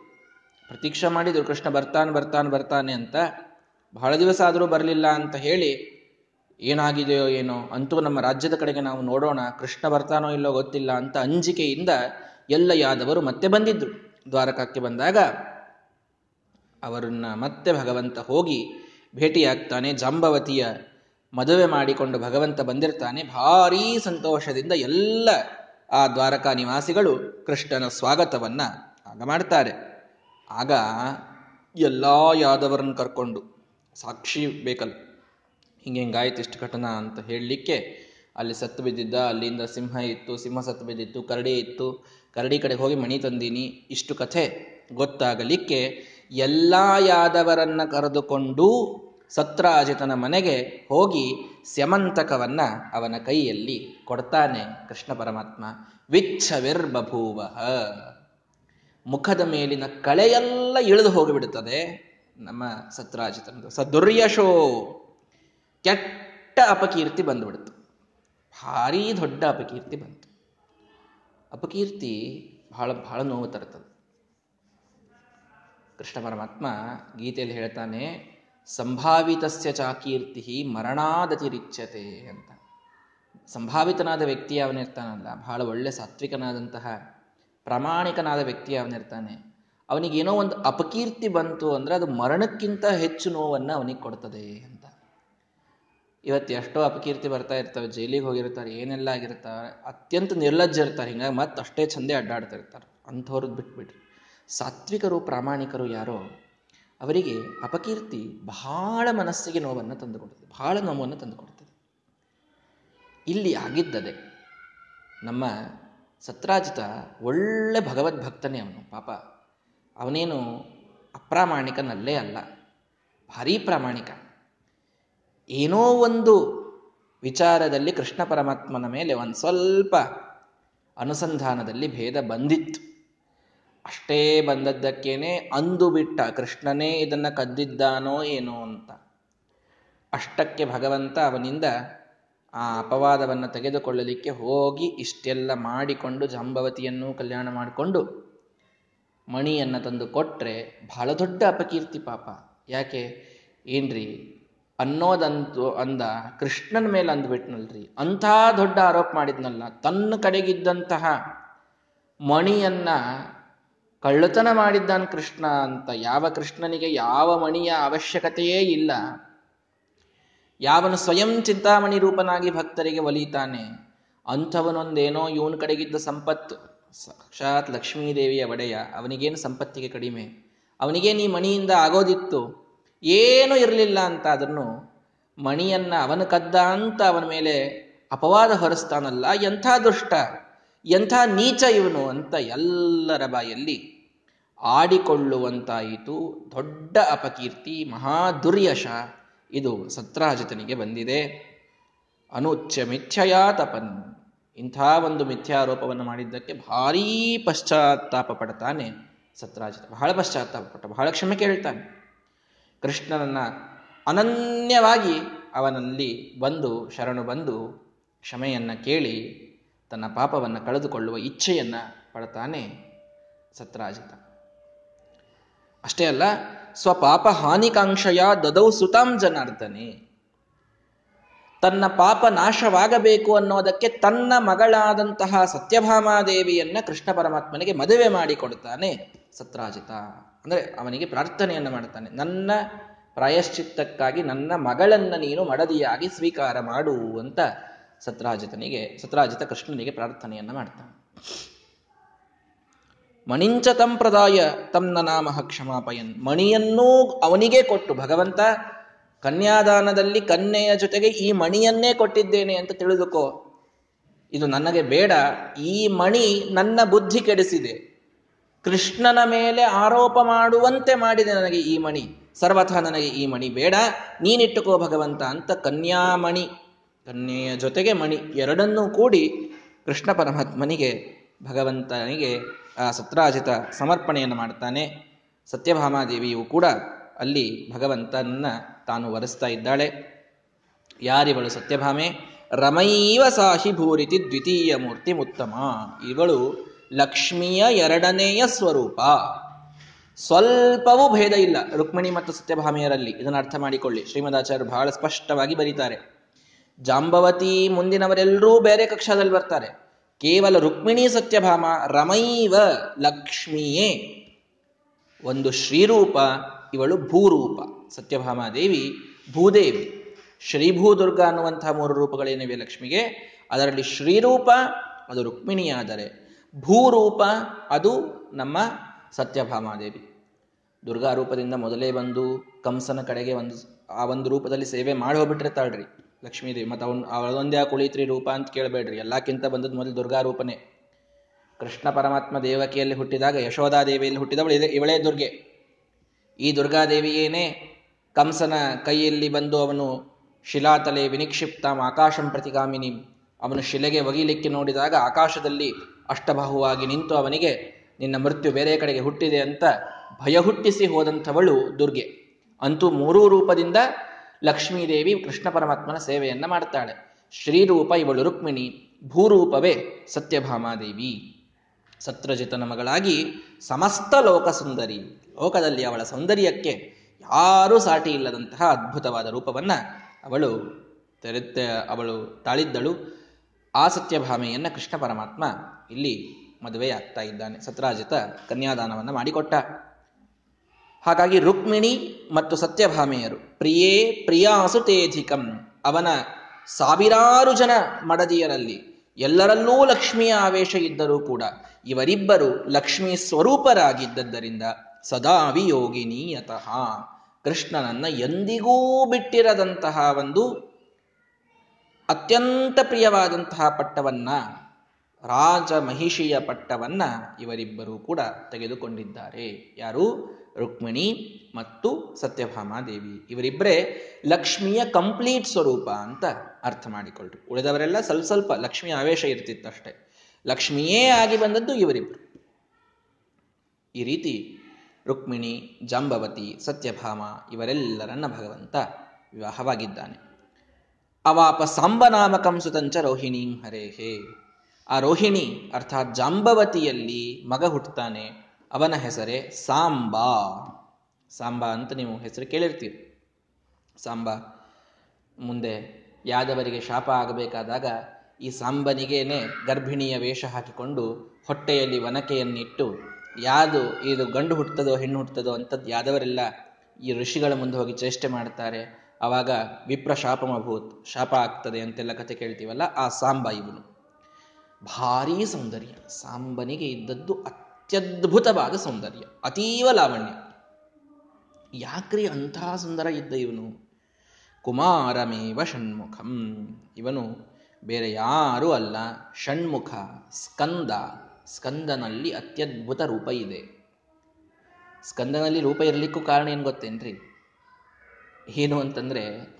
Speaker 1: ಪ್ರತೀಕ್ಷಾ ಮಾಡಿದ್ರು, ಕೃಷ್ಣ ಬರ್ತಾನೆ ಬರ್ತಾನೆ ಬರ್ತಾನೆ ಅಂತ. ಬಹಳ ದಿವಸ ಆದರೂ ಬರಲಿಲ್ಲ ಅಂತ ಹೇಳಿ, ಏನಾಗಿದೆಯೋ ಏನೋ ಅಂತೂ ನಮ್ಮ ರಾಜ್ಯದ ಕಡೆಗೆ ನಾವು ನೋಡೋಣ, ಕೃಷ್ಣ ಬರ್ತಾನೋ ಇಲ್ಲೋ ಗೊತ್ತಿಲ್ಲ ಅಂತ ಅಂಜಿಕೆಯಿಂದ ಎಲ್ಲ ಯಾದವರು ಮತ್ತೆ ಬಂದಿದ್ರು. ದ್ವಾರಕಕ್ಕೆ ಬಂದಾಗ ಅವರನ್ನ ಮತ್ತೆ ಭಗವಂತ ಹೋಗಿ ಭೇಟಿಯಾಗ್ತಾನೆ, ಜಾಂಬವತಿಯ ಮದುವೆ ಮಾಡಿಕೊಂಡು ಭಗವಂತ ಬಂದಿರ್ತಾನೆ. ಭಾರೀ ಸಂತೋಷದಿಂದ ಎಲ್ಲ ಆ ದ್ವಾರಕಾ ನಿವಾಸಿಗಳು ಕೃಷ್ಣನ ಸ್ವಾಗತವನ್ನ ಆಗ ಮಾಡ್ತಾರೆ. ಆಗ ಎಲ್ಲ ಯಾದವರನ್ನು ಕರ್ಕೊಂಡು ಸಾಕ್ಷಿ ಬೇಕಲ್ಲ. ಹಿಂಗೆ ಹಿಂಗಾಯ್ತು ಇಷ್ಟು ಘಟನಾ ಅಂತ ಹೇಳಲಿಕ್ಕೆ ಅಲ್ಲಿ ಸತ್ತು ಬಿದ್ದಿದ್ದ, ಅಲ್ಲಿಂದ ಸಿಂಹ ಇತ್ತು, ಸಿಂಹ ಸತ್ತು ಬಿದ್ದಿತ್ತು, ಕರಡಿ ಇತ್ತು. ಕರಡಿ ಕಡೆಗೆ ಹೋಗಿ ಮಣಿ ತಂದೀನಿ. ಇಷ್ಟು ಕಥೆ ಗೊತ್ತಾಗಲಿಕ್ಕೆ ಎಲ್ಲ ಯಾದವರನ್ನ ಕರೆದುಕೊಂಡು ಸತ್ರಾಜಿತನ ಮನೆಗೆ ಹೋಗಿ ಸ್ಯಮಂತಕವನ್ನ ಅವನ ಕೈಯಲ್ಲಿ ಕೊಡ್ತಾನೆ ಕೃಷ್ಣ ಪರಮಾತ್ಮ. ವಿಚ್ಛವಿರ್ಬಭೂವ. ಮುಖದ ಮೇಲಿನ ಕಳೆಯೆಲ್ಲ ಇಳಿದು ಹೋಗಿಬಿಡುತ್ತದೆ ನಮ್ಮ ಸತ್ರಾಜಿತನದು. ಸದುರ್ಯಶೋ ಕೆಟ್ಟ ಅಪಕೀರ್ತಿ ಬಂದುಬಿಡ್ತು. ಭಾರೀ ದೊಡ್ಡ ಅಪಕೀರ್ತಿ ಬಂತು. ಅಪಕೀರ್ತಿ ಬಹಳ ಬಹಳ ನೋವು ತರುತ್ತದೆ. ಕೃಷ್ಣ ಪರಮಾತ್ಮ ಗೀತೆಯಲ್ಲಿ ಹೇಳ್ತಾನೆ ಸಂಭಾವಿತಸ್ಯ ಚಾಕೀರ್ತಿ ಮರಣಾದತಿರಿಚ್ಯತೆ ಅಂತ. ಸಂಭಾವಿತನಾದ ವ್ಯಕ್ತಿ ಅವನಿರ್ತಾನಲ್ಲ ಬಹಳ ಒಳ್ಳೆ ಸಾತ್ವಿಕನಾದಂತಹ ಪ್ರಾಮಾಣಿಕನಾದ ವ್ಯಕ್ತಿ ಅವನಿರ್ತಾನೆ ಅವನಿಗೇನೋ ಒಂದು ಅಪಕೀರ್ತಿ ಬಂತು ಅಂದ್ರೆ ಅದು ಮರಣಕ್ಕಿಂತ ಹೆಚ್ಚು ನೋವನ್ನು ಅವನಿಗೆ ಕೊಡ್ತದೆ ಅಂತ. ಇವತ್ತು ಎಷ್ಟೋ ಅಪಕೀರ್ತಿ ಬರ್ತಾ ಇರ್ತವೆ, ಜೈಲಿಗೆ ಹೋಗಿರ್ತಾರೆ, ಏನೆಲ್ಲ ಆಗಿರ್ತಾರೆ ಅತ್ಯಂತ ನಿರ್ಲಜ್ಜ ಇರ್ತಾರೆ, ಹಿಂಗಾಗಿ ಮತ್ತೆ ಅಷ್ಟೇ ಚಂದೇ ಅಡ್ಡಾಡ್ತಾ ಇರ್ತಾರೆ. ಅಂಥವ್ರದ್ದು ಬಿಟ್ಬಿಟ್ರಿ ಸಾತ್ವಿಕರು, ಪ್ರಾಮಾಣಿಕರು ಯಾರೋ ಅವರಿಗೆ ಅಪಕೀರ್ತಿ ಬಹಳ ಮನಸ್ಸಿಗೆ ನೋವನ್ನು ತಂದುಕೊಡುತ್ತದೆ ಬಹಳ ನೋವನ್ನು ತಂದುಕೊಡುತ್ತದೆ ಇಲ್ಲಿ ಆಗಿದ್ದದೆ ನಮ್ಮ ಸತ್ರಾಜಿತ ಒಳ್ಳೆ ಭಗವದ್ಭಕ್ತನೇ ಅವನು, ಪಾಪ. ಅವನೇನು ಅಪ್ರಾಮಾಣಿಕನಲ್ಲೇ ಅಲ್ಲ, ಭಾರೀ ಪ್ರಾಮಾಣಿಕ. ಏನೋ ಒಂದು ವಿಚಾರದಲ್ಲಿ ಕೃಷ್ಣ ಪರಮಾತ್ಮನ ಮೇಲೆ ಒಂದು ಸ್ವಲ್ಪ ಅನುಸಂಧಾನದಲ್ಲಿ ಭೇದ ಬಂದಿತ್ತು. ಅಷ್ಟೇ ಬಂದದ್ದಕ್ಕೇನೆ ಅಂದು ಬಿಟ್ಟ ಕೃಷ್ಣನೇ ಇದನ್ನ ಕದ್ದಿದ್ದಾನೋ ಏನೋ ಅಂತ. ಅಷ್ಟಕ್ಕೆ ಭಗವಂತ ಅವನಿಂದ ಆ ಅಪವಾದವನ್ನು ತೆಗೆದುಕೊಳ್ಳಲಿಕ್ಕೆ ಹೋಗಿ ಇಷ್ಟೆಲ್ಲ ಮಾಡಿಕೊಂಡು ಜಂಬವತಿಯನ್ನು ಕಲ್ಯಾಣ ಮಾಡಿಕೊಂಡು ಮಣಿಯನ್ನು ತಂದು ಕೊಟ್ಟರೆ ಬಹಳ ದೊಡ್ಡ ಅಪಕೀರ್ತಿ ಪಾಪ. ಯಾಕೆ? ಏನ್ರಿ? ಅನ್ನೋದಂತು ಅಂದ ಕೃಷ್ಣನ ಮೇಲೆ ಅಂದ್ಬಿಟ್ನಲ್ರಿ. ಅಂಥ ದೊಡ್ಡ ಆರೋಪ ಮಾಡಿದ್ನಲ್ಲ. ತನ್ನ ಕಡೆಗಿದ್ದಂತಹ ಮಣಿಯನ್ನ ಕಳ್ಳತನ ಮಾಡಿದ್ದಾನ ಕೃಷ್ಣ ಅಂತ ಯಾವ ಕೃಷ್ಣನಿಗೆ ಯಾವ ಮಣಿಯ ಅವಶ್ಯಕತೆಯೇ ಇಲ್ಲ. ಯಾವನು ಸ್ವಯಂ ಚಿಂತಾಮಣಿ ರೂಪನಾಗಿ ಭಕ್ತರಿಗೆ ಒಲಿತಾನೆ ಅಂಥವನೊಂದೇನೋ ಇವನ ಕಡೆಗಿದ್ದ ಸಂಪತ್ತು. ಸಾಕ್ಷಾತ್ ಲಕ್ಷ್ಮೀದೇವಿಯ ಒಡೆಯ. ಅವನಿಗೇನು ಸಂಪತ್ತಿಗೆ ಕಡಿಮೆ? ಅವನಿಗೆ ನೀ ಮಣಿಯಿಂದ ಆಗೋದಿತ್ತು. ಏನೂ ಇರಲಿಲ್ಲ ಅಂತ ಅದನ್ನು ಮಣಿಯನ್ನ ಅವನು ಕದ್ದ ಅಂತ ಅವನ ಮೇಲೆ ಅಪವಾದ ಹೊರಿಸ್ತಾನಲ್ಲ ಎಂಥ ದುಷ್ಟ. ಎಂಥ ನೀಚ ಇವನು ಅಂತ ಎಲ್ಲರ ಬಾಯಲ್ಲಿ ಆಡಿಕೊಳ್ಳುವಂತಾಯಿತು. ದೊಡ್ಡ ಅಪಕೀರ್ತಿ, ಮಹಾ ದುರ್ಯಶ ಇದು ಸತ್ರಾಜಿತನಿಗೆ ಬಂದಿದೆ. ಅನುಚ್ಯ ಮಿಥ್ಯಯಾ ತಪನ್. ಇಂಥ ಒಂದು ಮಿಥ್ಯಾರೋಪವನ್ನು ಮಾಡಿದ್ದಕ್ಕೆ ಭಾರೀ ಪಶ್ಚಾತ್ತಾಪ ಪಡ್ತಾನೆ ಸತ್ರಾಜಿತ. ಬಹಳ ಪಶ್ಚಾತ್ತಾಪ ಪಟ್ಟ, ಬಹಳ ಕ್ಷಮೆ ಕೇಳ್ತಾನೆ. ಕೃಷ್ಣನನ್ನ ಅನನ್ಯವಾಗಿ ಅವನಲ್ಲಿ ಬಂದು, ಶರಣು ಬಂದು ಕ್ಷಮೆಯನ್ನು ಕೇಳಿ ತನ್ನ ಪಾಪವನ್ನು ಕಳೆದುಕೊಳ್ಳುವ ಇಚ್ಛೆಯನ್ನು ಪಡ್ತಾನೆ ಸತ್ರಾಜಿತ. ಅಷ್ಟೇ ಅಲ್ಲ, ಸ್ವಪಾಪ ಹಾನಿಕಾಂಕ್ಷೆಯ ದದೌ ಸುತಾಂ ಜನಾರ್ದನೆ. ತನ್ನ ಪಾಪ ನಾಶವಾಗಬೇಕು ಅನ್ನೋದಕ್ಕೆ ತನ್ನ ಮಗಳಾದಂತಹ ಸತ್ಯಭಾಮಾದೇವಿಯನ್ನ ಕೃಷ್ಣ ಪರಮಾತ್ಮನಿಗೆ ಮದುವೆ ಮಾಡಿಕೊಡ್ತಾನೆ ಸತ್ರಾಜಿತ. ಅಂದರೆ ಅವನಿಗೆ ಪ್ರಾರ್ಥನೆಯನ್ನು ಮಾಡ್ತಾನೆ, ನನ್ನ ಪ್ರಾಯಶ್ಚಿತ್ತಕ್ಕಾಗಿ ನನ್ನ ಮಗಳನ್ನು ನೀನು ಮಡದಿಯಾಗಿ ಸ್ವೀಕಾರ ಮಾಡು ಅಂತ ಸತ್ರಾಜಿತನಿಗೆ, ಸತ್ರಾಜಿತ ಕೃಷ್ಣನಿಗೆ ಪ್ರಾರ್ಥನೆಯನ್ನ ಮಾಡ್ತಾನೆ. ಮಣಿಂಚ ತಂಪ್ರದಾಯ ತಮ್ನ ನಾಮ ಕ್ಷಮಾಪಯನ್. ಮಣಿಯನ್ನೂ ಅವನಿಗೆ ಕೊಟ್ಟು, ಭಗವಂತ ಕನ್ಯಾದಾನದಲ್ಲಿ ಕನ್ಯೆಯ ಜೊತೆಗೆ ಈ ಮಣಿಯನ್ನೇ ಕೊಟ್ಟಿದ್ದೇನೆ ಅಂತ ತಿಳಿದುಕೋ. ಇದು ನನಗೆ ಬೇಡ, ಈ ಮಣಿ ನನ್ನ ಬುದ್ಧಿ ಕೆಡಿಸಿದೆ. ಕೃಷ್ಣನ ಮೇಲೆ ಆರೋಪ ಮಾಡುವಂತೆ ಮಾಡಿದೆ ನನಗೆ ಈ ಮಣಿ. ಸರ್ವಥ ನನಗೆ ಈ ಮಣಿ ಬೇಡ, ನೀನಿಟ್ಟುಕೋ ಭಗವಂತ ಅಂತ ಕನ್ಯಾಮಣಿ ಕನ್ಯೆಯ ಜೊತೆಗೆ ಮಣಿ ಎರಡನ್ನೂ ಕೂಡಿ ಕೃಷ್ಣ ಪರಮಾತ್ಮನಿಗೆ, ಭಗವಂತನಿಗೆ ಆ ಸತ್ರಾಜಿತ ಸಮರ್ಪಣೆಯನ್ನು ಮಾಡ್ತಾನೆ ಸತ್ಯಭಾಮಾದೇವಿಯು ಕೂಡ ಅಲ್ಲಿ ಭಗವಂತನನ್ನ ತಾನು ವರೆಸ್ತಾ ಇದ್ದಾಳೆ. ಯಾರಿವಳು ಸತ್ಯಭಾಮೆ? ರಮೈವ ಸಾಹಿ ಭೂರಿತಿ ದ್ವಿತೀಯ ಮೂರ್ತಿ ಉತ್ತಮ ಇವಳು ಲಕ್ಷ್ಮಿಯ ಎರಡನೆಯ ಸ್ವರೂಪ. ಸ್ವಲ್ಪವೂ ಭೇದ ಇಲ್ಲ ರುಕ್ಮಿಣಿ ಮತ್ತು ಸತ್ಯಭಾಮೆಯರಲ್ಲಿ. ಇದನ್ನು ಅರ್ಥ ಮಾಡಿಕೊಳ್ಳಿ. ಶ್ರೀಮದಾಚಾರ್ಯರು ಬಹಳ ಸ್ಪಷ್ಟವಾಗಿ ಬರೀತಾರೆ. ಜಾಂಬವತಿ ಮುಂದಿನವರೆಲ್ಲರೂ ಬೇರೆ ಕಕ್ಷಾದಲ್ಲಿ ಬರ್ತಾರೆ. ಕೇವಲ ರುಕ್ಮಿಣಿ ಸತ್ಯಭಾಮ, ರಮೈವ ಲಕ್ಷ್ಮಿಯೇ. ಒಂದು ಶ್ರೀರೂಪ, ಇವಳು ಭೂರೂಪ. ಸತ್ಯಭಾಮಾದೇವಿ, ಭೂದೇವಿ. ಶ್ರೀಭೂದುರ್ಗ ಅನ್ನುವಂತಹ ಮೂರು ರೂಪಗಳೇನಿವೆ ಲಕ್ಷ್ಮಿಗೆ? ಅದರಲ್ಲಿ ಶ್ರೀರೂಪ, ಅದು ರುಕ್ಮಿಣಿಯಾದರೆ. ಭೂರೂಪ, ಅದು ನಮ್ಮ ಸತ್ಯಭಾಮಾದೇವಿ. ದುರ್ಗಾ ರೂಪದಿಂದ ಮೊದಲೇ ಬಂದು ಕಂಸನ ಕಡೆಗೆ ಒಂದು, ಆ ಒಂದು ರೂಪದಲ್ಲಿ ಸೇವೆ ಮಾಡಿ ಹೋಗ್ಬಿಟ್ಟಿರ್ತಾಳ್ರಿ. ಲಕ್ಷ್ಮೀದೇವಿ ಮತ್ತು ಅವನ್ ಅವಳದೊಂದೇ ಕುಳಿತ್ರಿ ರೂಪ ಅಂತ ಕೇಳಬೇಡ್ರಿ. ಎಲ್ಲಕ್ಕಿಂತ ಬಂದದ್ದು ಮೊದಲು ದುರ್ಗಾ ರೂಪನೇ. ಕೃಷ್ಣ ಪರಮಾತ್ಮ ದೇವಕಿಯಲ್ಲಿ ಹುಟ್ಟಿದಾಗ ಯಶೋಧಾದೇವಿಯಲ್ಲಿ ಹುಟ್ಟಿದವಳು ಇದೆ ಇವಳೇ ದುರ್ಗೆ. ಈ ದುರ್ಗಾದೇವಿಯೇನೇ ಕಂಸನ ಕೈಯಲ್ಲಿ ಬಂದು ಅವನು ಶಿಲಾತಲೆ ವಿನಿಕ್ಷಿಪ್ತಾಂ ಆಕಾಶಂ ಪ್ರತಿಗಾಮಿನಿ. ಅವನು ಶಿಲೆಗೆ ಒಗಿಲಿಕ್ಕೆ ನೋಡಿದಾಗ ಆಕಾಶದಲ್ಲಿ ಅಷ್ಟಬಾಹುವಾಗಿ ನಿಂತು ಅವನಿಗೆ, ನಿನ್ನ ಮೃತ್ಯು ಬೇರೆ ಕಡೆಗೆ ಹುಟ್ಟಿದೆ ಅಂತ ಭಯ ಹುಟ್ಟಿಸಿ ಹೋದಂಥವಳು ದುರ್ಗೆ. ಅಂತೂ ಮೂರೂ ರೂಪದಿಂದ ಲಕ್ಷ್ಮೀದೇವಿ ಕೃಷ್ಣ ಪರಮಾತ್ಮನ ಸೇವೆಯನ್ನ ಮಾಡ್ತಾಳೆ. ಶ್ರೀರೂಪ ಇವಳು ರುಕ್ಮಿಣಿ, ಭೂರೂಪವೇ ಸತ್ಯಭಾಮಾದೇವಿ. ಸತ್ರಜಿತನ ಮಗಳಾಗಿ ಸಮಸ್ತ ಲೋಕ ಸುಂದರಿ. ಲೋಕದಲ್ಲಿ ಅವಳ ಸೌಂದರ್ಯಕ್ಕೆ ಯಾರೂ ಸಾಟಿ ಇಲ್ಲದಂತಹ ಅದ್ಭುತವಾದ ರೂಪವನ್ನ ಅವಳು ತೆರೆತ್ತ, ಅವಳು ತಾಳಿದ್ದಳು. ಆ ಸತ್ಯಭಾಮೆಯನ್ನ ಕೃಷ್ಣ ಪರಮಾತ್ಮ ಇಲ್ಲಿ ಮದುವೆ ಆಗ್ತಾ ಇದ್ದಾನೆ. ಸತ್ರಾಜಿತ ಕನ್ಯಾದಾನವನ್ನ ಮಾಡಿಕೊಟ್ಟ. ಹಾಗಾಗಿ ರುಕ್ಮಿಣಿ ಮತ್ತು ಸತ್ಯಭಾಮೆಯರು, ಪ್ರಿಯೇ ಪ್ರಿಯಾಸುತೇಧಿಕಂ ಅವನ ಸಾವಿರಾರು ಜನ ಮಡದಿಯರಲ್ಲಿ ಎಲ್ಲರಲ್ಲೂ ಲಕ್ಷ್ಮಿಯ ಆವೇಶ ಇದ್ದರೂ ಕೂಡ ಇವರಿಬ್ಬರು ಲಕ್ಷ್ಮಿ ಸ್ವರೂಪರಾಗಿದ್ದದ್ದರಿಂದ ಸದಾ ವಿಯೋಗಿನೀಯತಃ. ಕೃಷ್ಣನನ್ನ ಎಂದಿಗೂ ಬಿಟ್ಟಿರದಂತಹ ಒಂದು ಅತ್ಯಂತ ಪ್ರಿಯವಾದಂತಹ ಪಟ್ಟವನ್ನ ರಾಜ ಮಹಿಷಿಯ ಪಟ್ಟವನ್ನ ಇವರಿಬ್ಬರೂ ಕೂಡ ತೆಗೆದುಕೊಂಡಿದ್ದಾರೆ. ಯಾರು? ರುಕ್ಮಿಣಿ ಮತ್ತು ಸತ್ಯಭಾಮಾದೇವಿ ಇವರಿಬ್ಬರೇ ಲಕ್ಷ್ಮಿಯ ಕಂಪ್ಲೀಟ್ ಸ್ವರೂಪ ಅಂತ ಅರ್ಥ ಮಾಡಿಕೊಳ್ರಿ. ಉಳಿದವರೆಲ್ಲ ಸ್ವಲ್ಪ ಸ್ವಲ್ಪ ಲಕ್ಷ್ಮಿಯ ಆವೇಶ ಇರ್ತಿತ್ತಷ್ಟೇ. ಲಕ್ಷ್ಮಿಯೇ ಆಗಿ ಬಂದದ್ದು ಇವರಿಬ್ರು. ಈ ರೀತಿ ರುಕ್ಮಿಣಿ, ಜಾಂಬವತಿ, ಸತ್ಯಭಾಮ ಇವರೆಲ್ಲರನ್ನ ಭಗವಂತ ವಿವಾಹವಾಗಿದ್ದಾನೆ. ಅವಾಪ ಸಾಂಬನಾಮಕಂ ಸುತಂಚ ರೋಹಿಣೀಂ ಹರೇಹೇ. ಆ ರೋಹಿಣಿ, ಅರ್ಥಾತ್ ಜಾಂಬವತಿಯಲ್ಲಿ ಮಗ ಹುಟ್ಟುತ್ತಾನೆ. ಅವನ ಹೆಸರೇ ಸಾಂಬಾ. ಸಾಂಬಾ ಅಂತ ನೀವು ಹೆಸರು ಕೇಳಿರ್ತೀರಿ. ಸಾಂಬಾ ಮುಂದೆ ಯಾದವರಿಗೆ ಶಾಪ ಆಗಬೇಕಾದಾಗ ಈ ಸಾಂಬನಿಗೇನೆ ಗರ್ಭಿಣಿಯ ವೇಷ ಹಾಕಿಕೊಂಡು ಹೊಟ್ಟೆಯಲ್ಲಿ ಒನಕೆಯನ್ನಿಟ್ಟು ಯಾದು ಇದು ಗಂಡು ಹುಟ್ಟುತ್ತದೋ ಹೆಣ್ಣು ಹುಟ್ಟುತ್ತದೋ ಅಂತದ್ದು ಯಾದವರೆಲ್ಲ ಈ ಋಷಿಗಳ ಮುಂದೆ ಹೋಗಿ ಚೇಷ್ಟೆ ಮಾಡ್ತಾರೆ ಅವಾಗ ವಿಪ್ರ ಶಾಪಮಭೂತ್ ಶಾಪ ಆಗ್ತದೆ ಅಂತೆಲ್ಲ ಕತೆ ಕೇಳ್ತೀವಲ್ಲ, ಆ ಸಾಂಬ ಇವನು. ಭಾರೀ ಸೌಂದರ್ಯ. ಸಾಂಬನಿಗೆ ಇದ್ದದ್ದು ಅತ್ಯದ್ಭುತವಾದ ಸೌಂದರ್ಯ, ಅತೀವ ಲಾವಣ್ಯ. ಯಾಕ್ರಿ ಅಂತಹ ಸುಂದರ ಇದ್ದ ಇವನು? ಕುಮಾರಮೇವ ಷಣ್ಮುಖಂ. ಇವನು ಬೇರೆ ಯಾರೂ ಅಲ್ಲ, ಷಣ್ಮುಖ, ಸ್ಕಂದ. ಸ್ಕಂದನಲ್ಲಿ ಅತ್ಯದ್ಭುತ ರೂಪ ಇದೆ. ಸ್ಕಂದನಲ್ಲಿ ರೂಪ ಇರಲಿಕ್ಕೂ ಕಾರಣ ಏನು ಗೊತ್ತೇನ್ರಿ? ಏನು ಅಂತಂದ್ರೆ,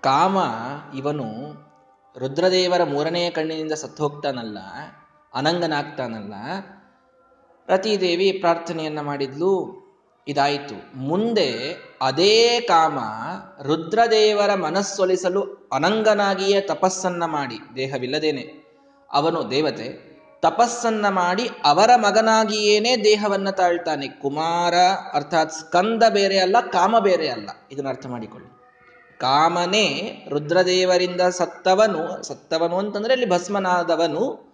Speaker 1: ಕಾಮ ಇವನು ರುದ್ರದೇವರ ಮೂರನೆಯ ಕಣ್ಣಿನಿಂದ ಸತ್ತು ಹೋಗ್ತಾನಲ್ಲ ಅನಂಗನಾಗ್ತಾನಲ್ಲ. ರತಿದೇವಿ ಪ್ರಾರ್ಥನೆಯನ್ನ ಮಾಡಿದ್ಲು, ಇದಾಯಿತು. ಮುಂದೆ ಅದೇ ಕಾಮ ರುದ್ರದೇವರ ಮನಸ್ಸೊಲಿಸಲು ಅನಂಗನಾಗಿಯೇ ತಪಸ್ಸನ್ನ ಮಾಡಿ, ದೇಹವಿಲ್ಲದೇನೆ. ಅವನು ದೇವತೆ, ತಪಸ್ಸನ್ನ ಮಾಡಿ ಅವರ ಮಗನಾಗಿಯೇನೇ ದೇಹವನ್ನ ತಾಳ್ತಾನೆ. ಕುಮಾರ ಅರ್ಥಾತ್ ಸ್ಕಂದ ಬೇರೆ ಅಲ್ಲ, ಕಾಮ ಬೇರೆ ಅಲ್ಲ. ಇದನ್ನ ಅರ್ಥ ಮಾಡಿಕೊಳ್ಳಿ. ಕಾಮನೇ ರುದ್ರದೇವರಿಂದ ಸತ್ತವನು ಸತ್ತವನು ಅಂತಂದ್ರೆ ಇಲ್ಲಿ ಭಸ್ಮನಾದವನು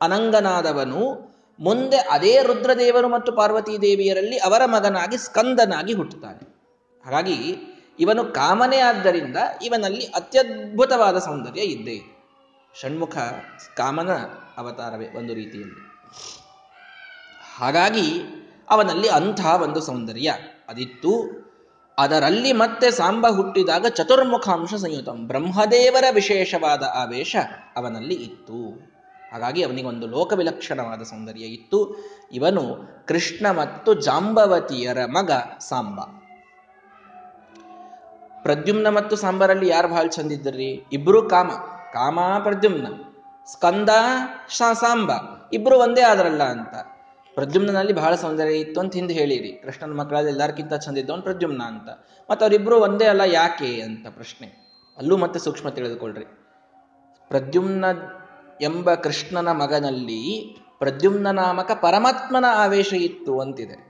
Speaker 1: ಅನಂಗನಾದವನು ಮುಂದೆ ಅದೇ ರುದ್ರದೇವರು ಮತ್ತು ಪಾರ್ವತೀ ದೇವಿಯರಲ್ಲಿ ಅವರ ಮಗನಾಗಿ ಸ್ಕಂದನಾಗಿ ಹುಟ್ಟುತ್ತಾನೆ. ಹಾಗಾಗಿ ಇವನು ಕಾಮನೇ ಆದ್ದರಿಂದ ಇವನಲ್ಲಿ ಅತ್ಯದ್ಭುತವಾದ ಸೌಂದರ್ಯ ಇದ್ದೇ. ಇದೆ ಷಣ್ಮುಖ ಕಾಮನ ಅವತಾರವೇ ಒಂದು ರೀತಿಯಲ್ಲಿ. ಹಾಗಾಗಿ ಅವನಲ್ಲಿ ಅಂಥ ಒಂದು ಸೌಂದರ್ಯ ಅದಿತ್ತು. ಅದರಲ್ಲಿ ಮತ್ತೆ ಸಾಂಬ ಹುಟ್ಟಿದಾಗ ಚತುರ್ಮುಖಾಂಶ ಸಂಯುತಂ. ಬ್ರಹ್ಮದೇವರ ವಿಶೇಷವಾದ ಆವೇಶ ಅವನಲ್ಲಿ ಇತ್ತು. ಹಾಗಾಗಿ ಅವನಿಗೆ ಒಂದು ಲೋಕವಿಲಕ್ಷಣವಾದ ಸೌಂದರ್ಯ ಇತ್ತು. ಇವನು ಕೃಷ್ಣ ಮತ್ತು ಜಾಂಬವತಿಯರ ಮಗ ಸಾಂಬ. ಪ್ರದ್ಯುಮ್ನ ಮತ್ತು ಸಾಂಬರಲ್ಲಿ ಯಾರು ಬಹಳ ಚಂದಿದ್ದರ್ರಿ ಇಬ್ರು ಕಾಮ. ಕಾಮ, ಪ್ರದ್ಯುಮ್ನ. ಸ್ಕಂದ ಸಾಂಬ. ಇಬ್ರು ಒಂದೇ ಆದ್ರಲ್ಲ ಅಂತ. ಪ್ರದ್ಯುಮ್ನಲ್ಲಿ ಬಹಳ ಸೌಂದರ್ಯ ಇತ್ತು ಅಂತ ಹಿಂದೆ ಹೇಳಿರಿ. ಕೃಷ್ಣನ ಮಕ್ಕಳಲ್ಲಿ ಎಲ್ಲರಿಗಿಂತ ಚಂದಿದ್ದವನು ಪ್ರದ್ಯುಮ್ನ ಅಂತ. ಮತ್ತೆ ಅವರಿಬ್ರು ಒಂದೇ ಅಲ್ಲ ಯಾಕೆ ಅಂತ ಪ್ರಶ್ನೆ. ಅಲ್ಲೂ ಮತ್ತೆ ಸೂಕ್ಷ್ಮ ತಿಳಿದುಕೊಳ್ರಿ. ಪ್ರದ್ಯುಮ್ನ ಎಂಬ ಕೃಷ್ಣನ ಮಗನಲ್ಲಿ ಪ್ರದ್ಯುಮ್ನ ನಾಮಕ ಪರಮಾತ್ಮನ ಆವೇಶ ಇತ್ತು ಅಂತಿದೆ.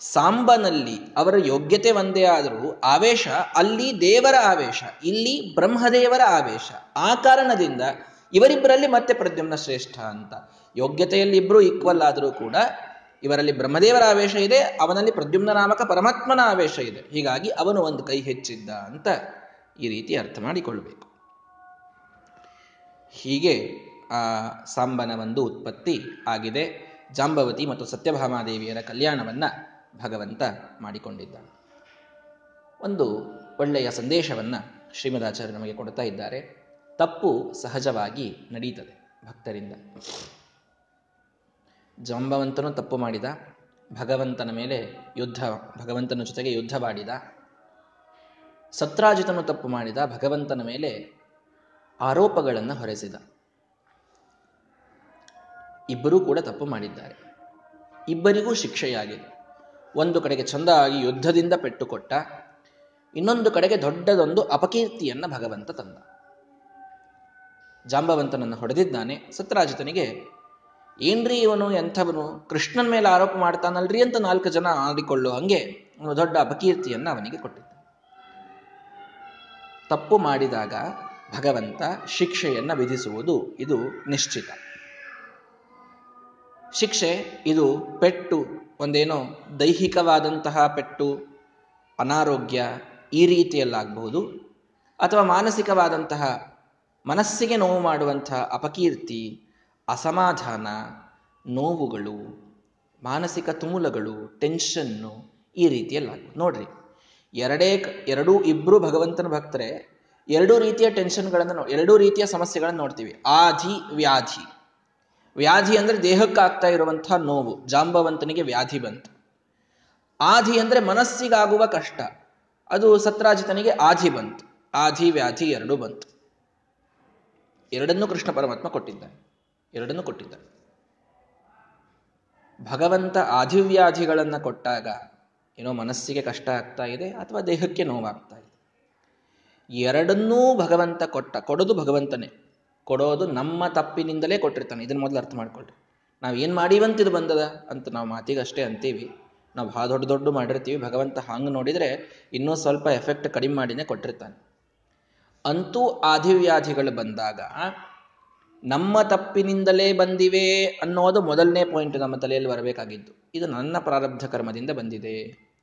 Speaker 1: ಸಾಂಬನಲ್ಲಿ ಅವರ ಯೋಗ್ಯತೆ ಒಂದೇ ಆದರೂ ಆವೇಶ ಅಲ್ಲಿ ದೇವರ ಆವೇಶ, ಇಲ್ಲಿ ಬ್ರಹ್ಮದೇವರ ಆವೇಶ. ಆ ಕಾರಣದಿಂದ ಇವರಿಬ್ಬರಲ್ಲಿ ಮತ್ತೆ ಪ್ರದ್ಯುಮ್ನ ಶ್ರೇಷ್ಠ ಅಂತ. ಯೋಗ್ಯತೆಯಲ್ಲಿ ಇಬ್ಬರೂ ಈಕ್ವಲ್ ಆದರೂ ಕೂಡ ಇವರಲ್ಲಿ ಬ್ರಹ್ಮದೇವರ ಆವೇಶ ಇದೆ, ಅವನಲ್ಲಿ ಪ್ರದ್ಯುಮ್ನ ನಾಮಕ ಪರಮಾತ್ಮನ ಆವೇಶ ಇದೆ. ಹೀಗಾಗಿ ಅವನು ಒಂದು ಕೈ ಹೆಚ್ಚಿದ್ದ ಅಂತ ಈ ರೀತಿ ಅರ್ಥ ಮಾಡಿಕೊಳ್ಬೇಕು. ಹೀಗೆ ಆ ಸಾಂಬನ ಒಂದು ಉತ್ಪತ್ತಿ ಆಗಿದೆ. ಜಾಂಬವತಿ ಮತ್ತು ಸತ್ಯಭಾಮಾದೇವಿಯರ ಕಲ್ಯಾಣವನ್ನ ಭಗವಂತ ಮಾಡಿಕೊಂಡಿದ್ದಾನೆ. ಒಂದು ಒಳ್ಳೆಯ ಸಂದೇಶವನ್ನ ಶ್ರೀಮದಾಚಾರ್ಯ ನಮಗೆ ಕೊಡ್ತಾ ಇದ್ದಾರೆ. ತಪ್ಪು ಸಹಜವಾಗಿ ನಡೀತದೆ ಭಕ್ತರಿಂದ. ಜಾಂಬವಂತನು ತಪ್ಪು ಮಾಡಿದ, ಭಗವಂತನ ಮೇಲೆ ಯುದ್ಧ, ಭಗವಂತನ ಜೊತೆಗೆ ಯುದ್ಧ ಮಾಡಿದ, ಸತ್ರಾಜಿತನು ತಪ್ಪು ಮಾಡಿದ, ಭಗವಂತನ ಮೇಲೆ ಆರೋಪಗಳನ್ನು ಹೊರೆಸಿದ. ಇಬ್ಬರೂ ಕೂಡ ತಪ್ಪು ಮಾಡಿದ್ದಾರೆ. ಇಬ್ಬರಿಗೂ ಶಿಕ್ಷೆಯಾಗಿದೆ. ಒಂದು ಕಡೆಗೆ ಚಂದಾಗಿ ಯುದ್ಧದಿಂದ ಪೆಟ್ಟು ಕೊಟ್ಟ ಇನ್ನೊಂದು ಕಡೆಗೆ ದೊಡ್ಡದೊಂದು ಅಪಕೀರ್ತಿಯನ್ನ ಭಗವಂತ ತಂದ. ಜಾಂಬವಂತನನ್ನು ಹೊಡೆದಿದ್ದಾನೆ. ಸತ್ರಾಜಿತನಿಗೆ, ಏನ್ರಿ ಇವನು ಎಂಥವನು? ಕೃಷ್ಣನ ಮೇಲೆ ಆರೋಪ ಮಾಡ್ತಾನಲ್ರಿ ಅಂತ ನಾಲ್ಕು ಜನ ಆಡಿಕೊಳ್ಳೋ ಹಂಗೆ ದೊಡ್ಡ ಅಪಕೀರ್ತಿಯನ್ನು ಅವನಿಗೆ ಕೊಟ್ಟಿದ್ದ. ತಪ್ಪು ಮಾಡಿದಾಗ ಭಗವಂತ ಶಿಕ್ಷೆಯನ್ನು ವಿಧಿಸುವುದು ಇದು ನಿಶ್ಚಿತ. ಶಿಕ್ಷೆ ಇದು ಪೆಟ್ಟು, ಒಂದೇನೋ ದೈಹಿಕವಾದಂತಹ ಪೆಟ್ಟು, ಅನಾರೋಗ್ಯ ಈ ರೀತಿಯಲ್ಲಾಗಬಹುದು. ಅಥವಾ ಮಾನಸಿಕವಾದಂತಹ ಮನಸ್ಸಿಗೆ ನೋವು ಮಾಡುವಂತಹ ಅಪಕೀರ್ತಿ, ಅಸಮಾಧಾನ, ನೋವುಗಳು, ಮಾನಸಿಕ ತುಮುಲಗಳು ಟೆನ್ಷನ್ನು ಈ ರೀತಿಯಲ್ಲಾಗ ನೋಡ್ರಿ, ಎರಡೇ ಎರಡೂ ಇಬ್ಬರು ಭಗವಂತನ ಭಕ್ತರೆ ಎರಡೂ ರೀತಿಯ ಟೆನ್ಷನ್ಗಳನ್ನು ಎರಡೂ ರೀತಿಯ ಸಮಸ್ಯೆಗಳನ್ನು ನೋಡ್ತೀವಿ. ಆಧಿ, ವ್ಯಾಧಿ. ವ್ಯಾಧಿ ಅಂದ್ರೆ ದೇಹಕ್ಕೆ ಆಗ್ತಾ ಇರುವಂತಹ ನೋವು, ಜಾಂಬವಂತನಿಗೆ ವ್ಯಾಧಿ ಬಂತು. ಆಧಿ ಅಂದ್ರೆ ಮನಸ್ಸಿಗಾಗುವ ಕಷ್ಟ. ಅದು ಸತ್ರಾಜಿತನಿಗೆ ಆಧಿ ಬಂತು. ಆಧಿ, ವ್ಯಾಧಿ ಎರಡೂ ಬಂತು. ಎರಡನ್ನೂ ಕೃಷ್ಣ ಪರಮಾತ್ಮ ಕೊಟ್ಟಿದ್ದಾನೆ ಎರಡನ್ನೂ ಕೊಟ್ಟಿದ್ದಾನೆ ಭಗವಂತ ಆಧಿವ್ಯಾಧಿಗಳನ್ನು ಕೊಟ್ಟಾಗ ಏನೋ ಮನಸ್ಸಿಗೆ ಕಷ್ಟ ಆಗ್ತಾ ಇದೆ ಅಥವಾ ದೇಹಕ್ಕೆ ನೋವಾಗ್ತಾ ಎರಡನ್ನೂ ಭಗವಂತ ಕೊಟ್ಟ, ಕೊಡೋದು ಭಗವಂತನೇ. ಕೊಡೋದು ನಮ್ಮ ತಪ್ಪಿನಿಂದಲೇ ಕೊಟ್ಟಿರ್ತಾನೆ. ಇದನ್ನ ಮೊದಲು ಅರ್ಥ ಮಾಡ್ಕೊಳ್ರಿ. ನಾವು ಏನು ಮಾಡೀವಂತಿದು ಬಂದದ ಅಂತ ನಾವು ಮಾತಿಗಷ್ಟೇ ಅಂತೀವಿ. ನಾವು ಭಾಳ ದೊಡ್ಡ ದೊಡ್ಡ ಮಾಡಿರ್ತೀವಿ. ಭಗವಂತ ಹಂಗೆ ನೋಡಿದರೆ ಇನ್ನೂ ಸ್ವಲ್ಪ ಎಫೆಕ್ಟ್ ಕಡಿಮೆ ಮಾಡಿನೇ ಕೊಟ್ಟಿರ್ತಾನೆ. ಅಂತೂ ಆದಿವ್ಯಾಧಿಗಳು ಬಂದಾಗ ನಮ್ಮ ತಪ್ಪಿನಿಂದಲೇ ಬಂದಿವೆ ಅನ್ನೋದು ಮೊದಲನೇ ಪಾಯಿಂಟ್ ನಮ್ಮ ತಲೆಯಲ್ಲಿ ಬರಬೇಕಾಗಿದ್ದು. ಇದು ನನ್ನ ಪ್ರಾರಬ್ಧ ಕರ್ಮದಿಂದ ಬಂದಿದೆ.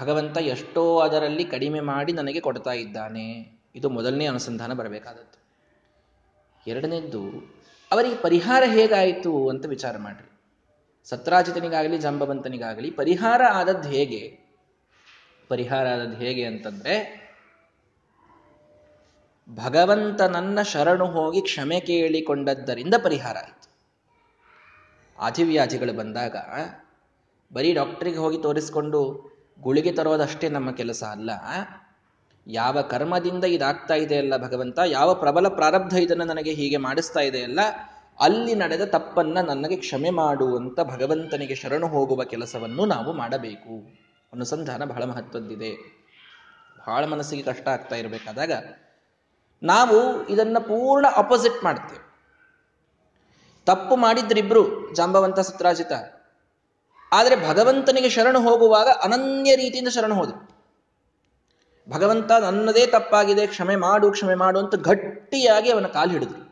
Speaker 1: ಭಗವಂತ ಎಷ್ಟೋ ಅದರಲ್ಲಿ ಕಡಿಮೆ ಮಾಡಿ ನನಗೆ ಕೊಡ್ತಾ ಇದ್ದಾನೆ. ಇದು ಮೊದಲನೇ ಅನುಸಂಧಾನ ಬರಬೇಕಾದದ್ದು. ಎರಡನೇದ್ದು, ಅವರಿಗೆ ಪರಿಹಾರ ಹೇಗಾಯಿತು ಅಂತ ವಿಚಾರ ಮಾಡ್ರಿ. ಸತ್ರಾಜಿತನಿಗಾಗಲಿ, ಜಂಬವಂತನಿಗಾಗಲಿ ಪರಿಹಾರ ಆದದ್ದು ಹೇಗೆ? ಪರಿಹಾರ ಆದದ್ದು ಹೇಗೆ ಅಂತಂದ್ರೆ ಭಗವಂತನನ್ನ ಶರಣು ಹೋಗಿ ಕ್ಷಮೆ ಕೇಳಿಕೊಂಡದ್ದರಿಂದ ಪರಿಹಾರ ಆಯಿತು. ಆಧಿವ್ಯಾಧಿಗಳು ಬಂದಾಗ, ಬರೀ ಡಾಕ್ಟ್ರಿಗೆ ಹೋಗಿ ತೋರಿಸ್ಕೊಂಡು ಗುಳಿಗೆ ತರೋದಷ್ಟೇ ನಮ್ಮ ಕೆಲಸ ಅಲ್ಲ. ಯಾವ ಕರ್ಮದಿಂದ ಇದಾಗ್ತಾ ಇದೆ ಅಲ್ಲ ಭಗವಂತ, ಯಾವ ಪ್ರಬಲ ಪ್ರಾರಬ್ಧ ಇದನ್ನು ನನಗೆ ಹೀಗೆ ಮಾಡಿಸ್ತಾ ಇದೆ ಅಲ್ಲ, ಅಲ್ಲಿ ನಡೆದ ತಪ್ಪನ್ನ ನನಗೆ ಕ್ಷಮೆ ಮಾಡುವಂತ ಭಗವಂತನಿಗೆ ಶರಣು ಹೋಗುವ ಕೆಲಸವನ್ನು ನಾವು ಮಾಡಬೇಕು. ಅನುಸಂಧಾನ ಬಹಳ ಮಹತ್ವದ್ದಿದೆ. ಬಹಳ ಮನಸ್ಸಿಗೆ ಕಷ್ಟ ಆಗ್ತಾ ಇರಬೇಕಾದಾಗ ನಾವು ಇದನ್ನ ಪೂರ್ಣ ಅಪೋಸಿಟ್ ಮಾಡ್ತೇವೆ. ತಪ್ಪು ಮಾಡಿದ್ರಿಬ್ರು ಜಾಂಬವಂತ ಸತ್ರಾಜಿತ ಆದರೆ ಭಗವಂತನಿಗೆ ಶರಣು ಹೋಗುವಾಗ ಅನನ್ಯ ರೀತಿಯಿಂದ ಶರಣು ಹೋದರು ಭಗವಂತ ನನ್ನದೇ ತಪ್ಪಾಗಿದೆ, ಕ್ಷಮೆ ಮಾಡು ಕ್ಷಮೆ ಮಾಡು ಅಂತ ಗಟ್ಟಿಯಾಗಿ ಅವನ ಕಾಲು ಹಿಡಿದ್ರು.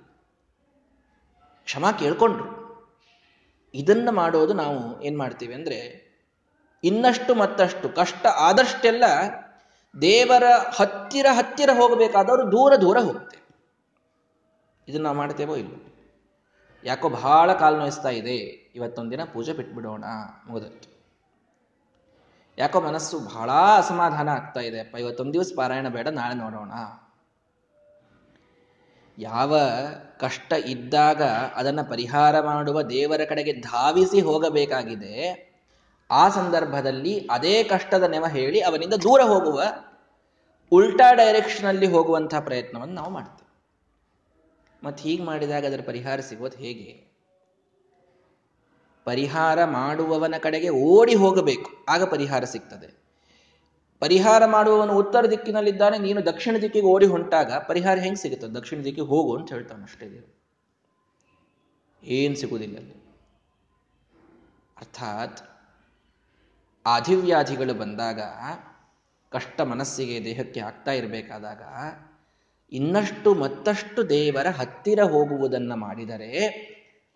Speaker 1: ಕ್ಷಮಾ ಕೇಳ್ಕೊಂಡ್ರು. ಇದನ್ನ ಮಾಡೋದು ನಾವು ಏನು ಮಾಡ್ತೀವಿ ಅಂದ್ರೆ, ಇನ್ನಷ್ಟು ಮತ್ತಷ್ಟು ಕಷ್ಟ ಆದಷ್ಟೆಲ್ಲ ದೇವರ ಹತ್ತಿರ ಹತ್ತಿರ ಹೋಗಬೇಕಾದವರು ದೂರ ದೂರ ಹೋಗ್ತೇವೆ. ಇದನ್ನ ನಾವು ಮಾಡ್ತೇವೋ ಇಲ್ಲ ಯಾಕೋ ಬಹಳ ಕಾಲು ನೋಯಿಸ್ತಾ ಇದೆ. ಇವತ್ತೊಂದಿನ ಪೂಜೆ ಬಿಟ್ಬಿಡೋಣ. ಮುಗಿದೋಯ್ತು. ಯಾಕೋ ಮನಸ್ಸು ಬಹಳ ಅಸಮಾಧಾನ ಆಗ್ತಾ ಇದೆ. ಅಪ್ಪ, ಇವತ್ತೊಂದು ದಿವಸ ಪಾರಾಯಣ ಬೇಡ, ನಾಳೆ ನೋಡೋಣ. ಯಾವ ಕಷ್ಟ ಇದ್ದಾಗ ಅದನ್ನ ಪರಿಹಾರ ಮಾಡುವ ದೇವರ ಕಡೆಗೆ ಧಾವಿಸಿ ಹೋಗಬೇಕಾಗಿದೆ. ಆ ಸಂದರ್ಭದಲ್ಲಿ ಅದೇ ಕಷ್ಟದ ನೆವ ಹೇಳಿ ಅವನಿಂದ ದೂರ ಹೋಗುವ, ಉಲ್ಟಾ ಡೈರೆಕ್ಷನ್ ಅಲ್ಲಿ ಹೋಗುವಂತಹ ಪ್ರಯತ್ನವನ್ನು ನಾವು ಮಾಡ್ತೇವೆ. ಮತ್ತೆ ಹೀಗೆ ಮಾಡಿದಾಗ ಅದರ ಪರಿಹಾರ ಸಿಗೋದು ಹೇಗೆ? ಪರಿಹಾರ ಮಾಡುವವನ ಕಡೆಗೆ ಓಡಿ ಹೋಗಬೇಕು, ಆಗ ಪರಿಹಾರ ಸಿಗ್ತದೆ. ಪರಿಹಾರ ಮಾಡುವವನು ಉತ್ತರ ದಿಕ್ಕಿನಲ್ಲಿದ್ದಾನೆ, ನೀನು ದಕ್ಷಿಣ ದಿಕ್ಕಿಗೆ ಓಡಿ ಹೊಂಟಾಗ ಪರಿಹಾರ ಹೆಂಗೆ ಸಿಗುತ್ತೆ ದಕ್ಷಿಣ ದಿಕ್ಕಿಗೆ ಹೋಗು ಅಂತ ಹೇಳ್ತಾನೆ ಅಷ್ಟೇ ದೇವರು. ಏನು ಸಿಗುವುದಿಲ್ಲ ಅರ್ಥಾತ್ ಆಧಿವ್ಯಾಧಿಗಳು ಬಂದಾಗ, ಕಷ್ಟ ಮನಸ್ಸಿಗೆ ದೇಹಕ್ಕೆ ಆಗ್ತಾ ಇರಬೇಕಾದಾಗ ಇನ್ನಷ್ಟು ಮತ್ತಷ್ಟು ದೇವರ ಹತ್ತಿರ ಹೋಗುವುದನ್ನು ಮಾಡಿದರೆ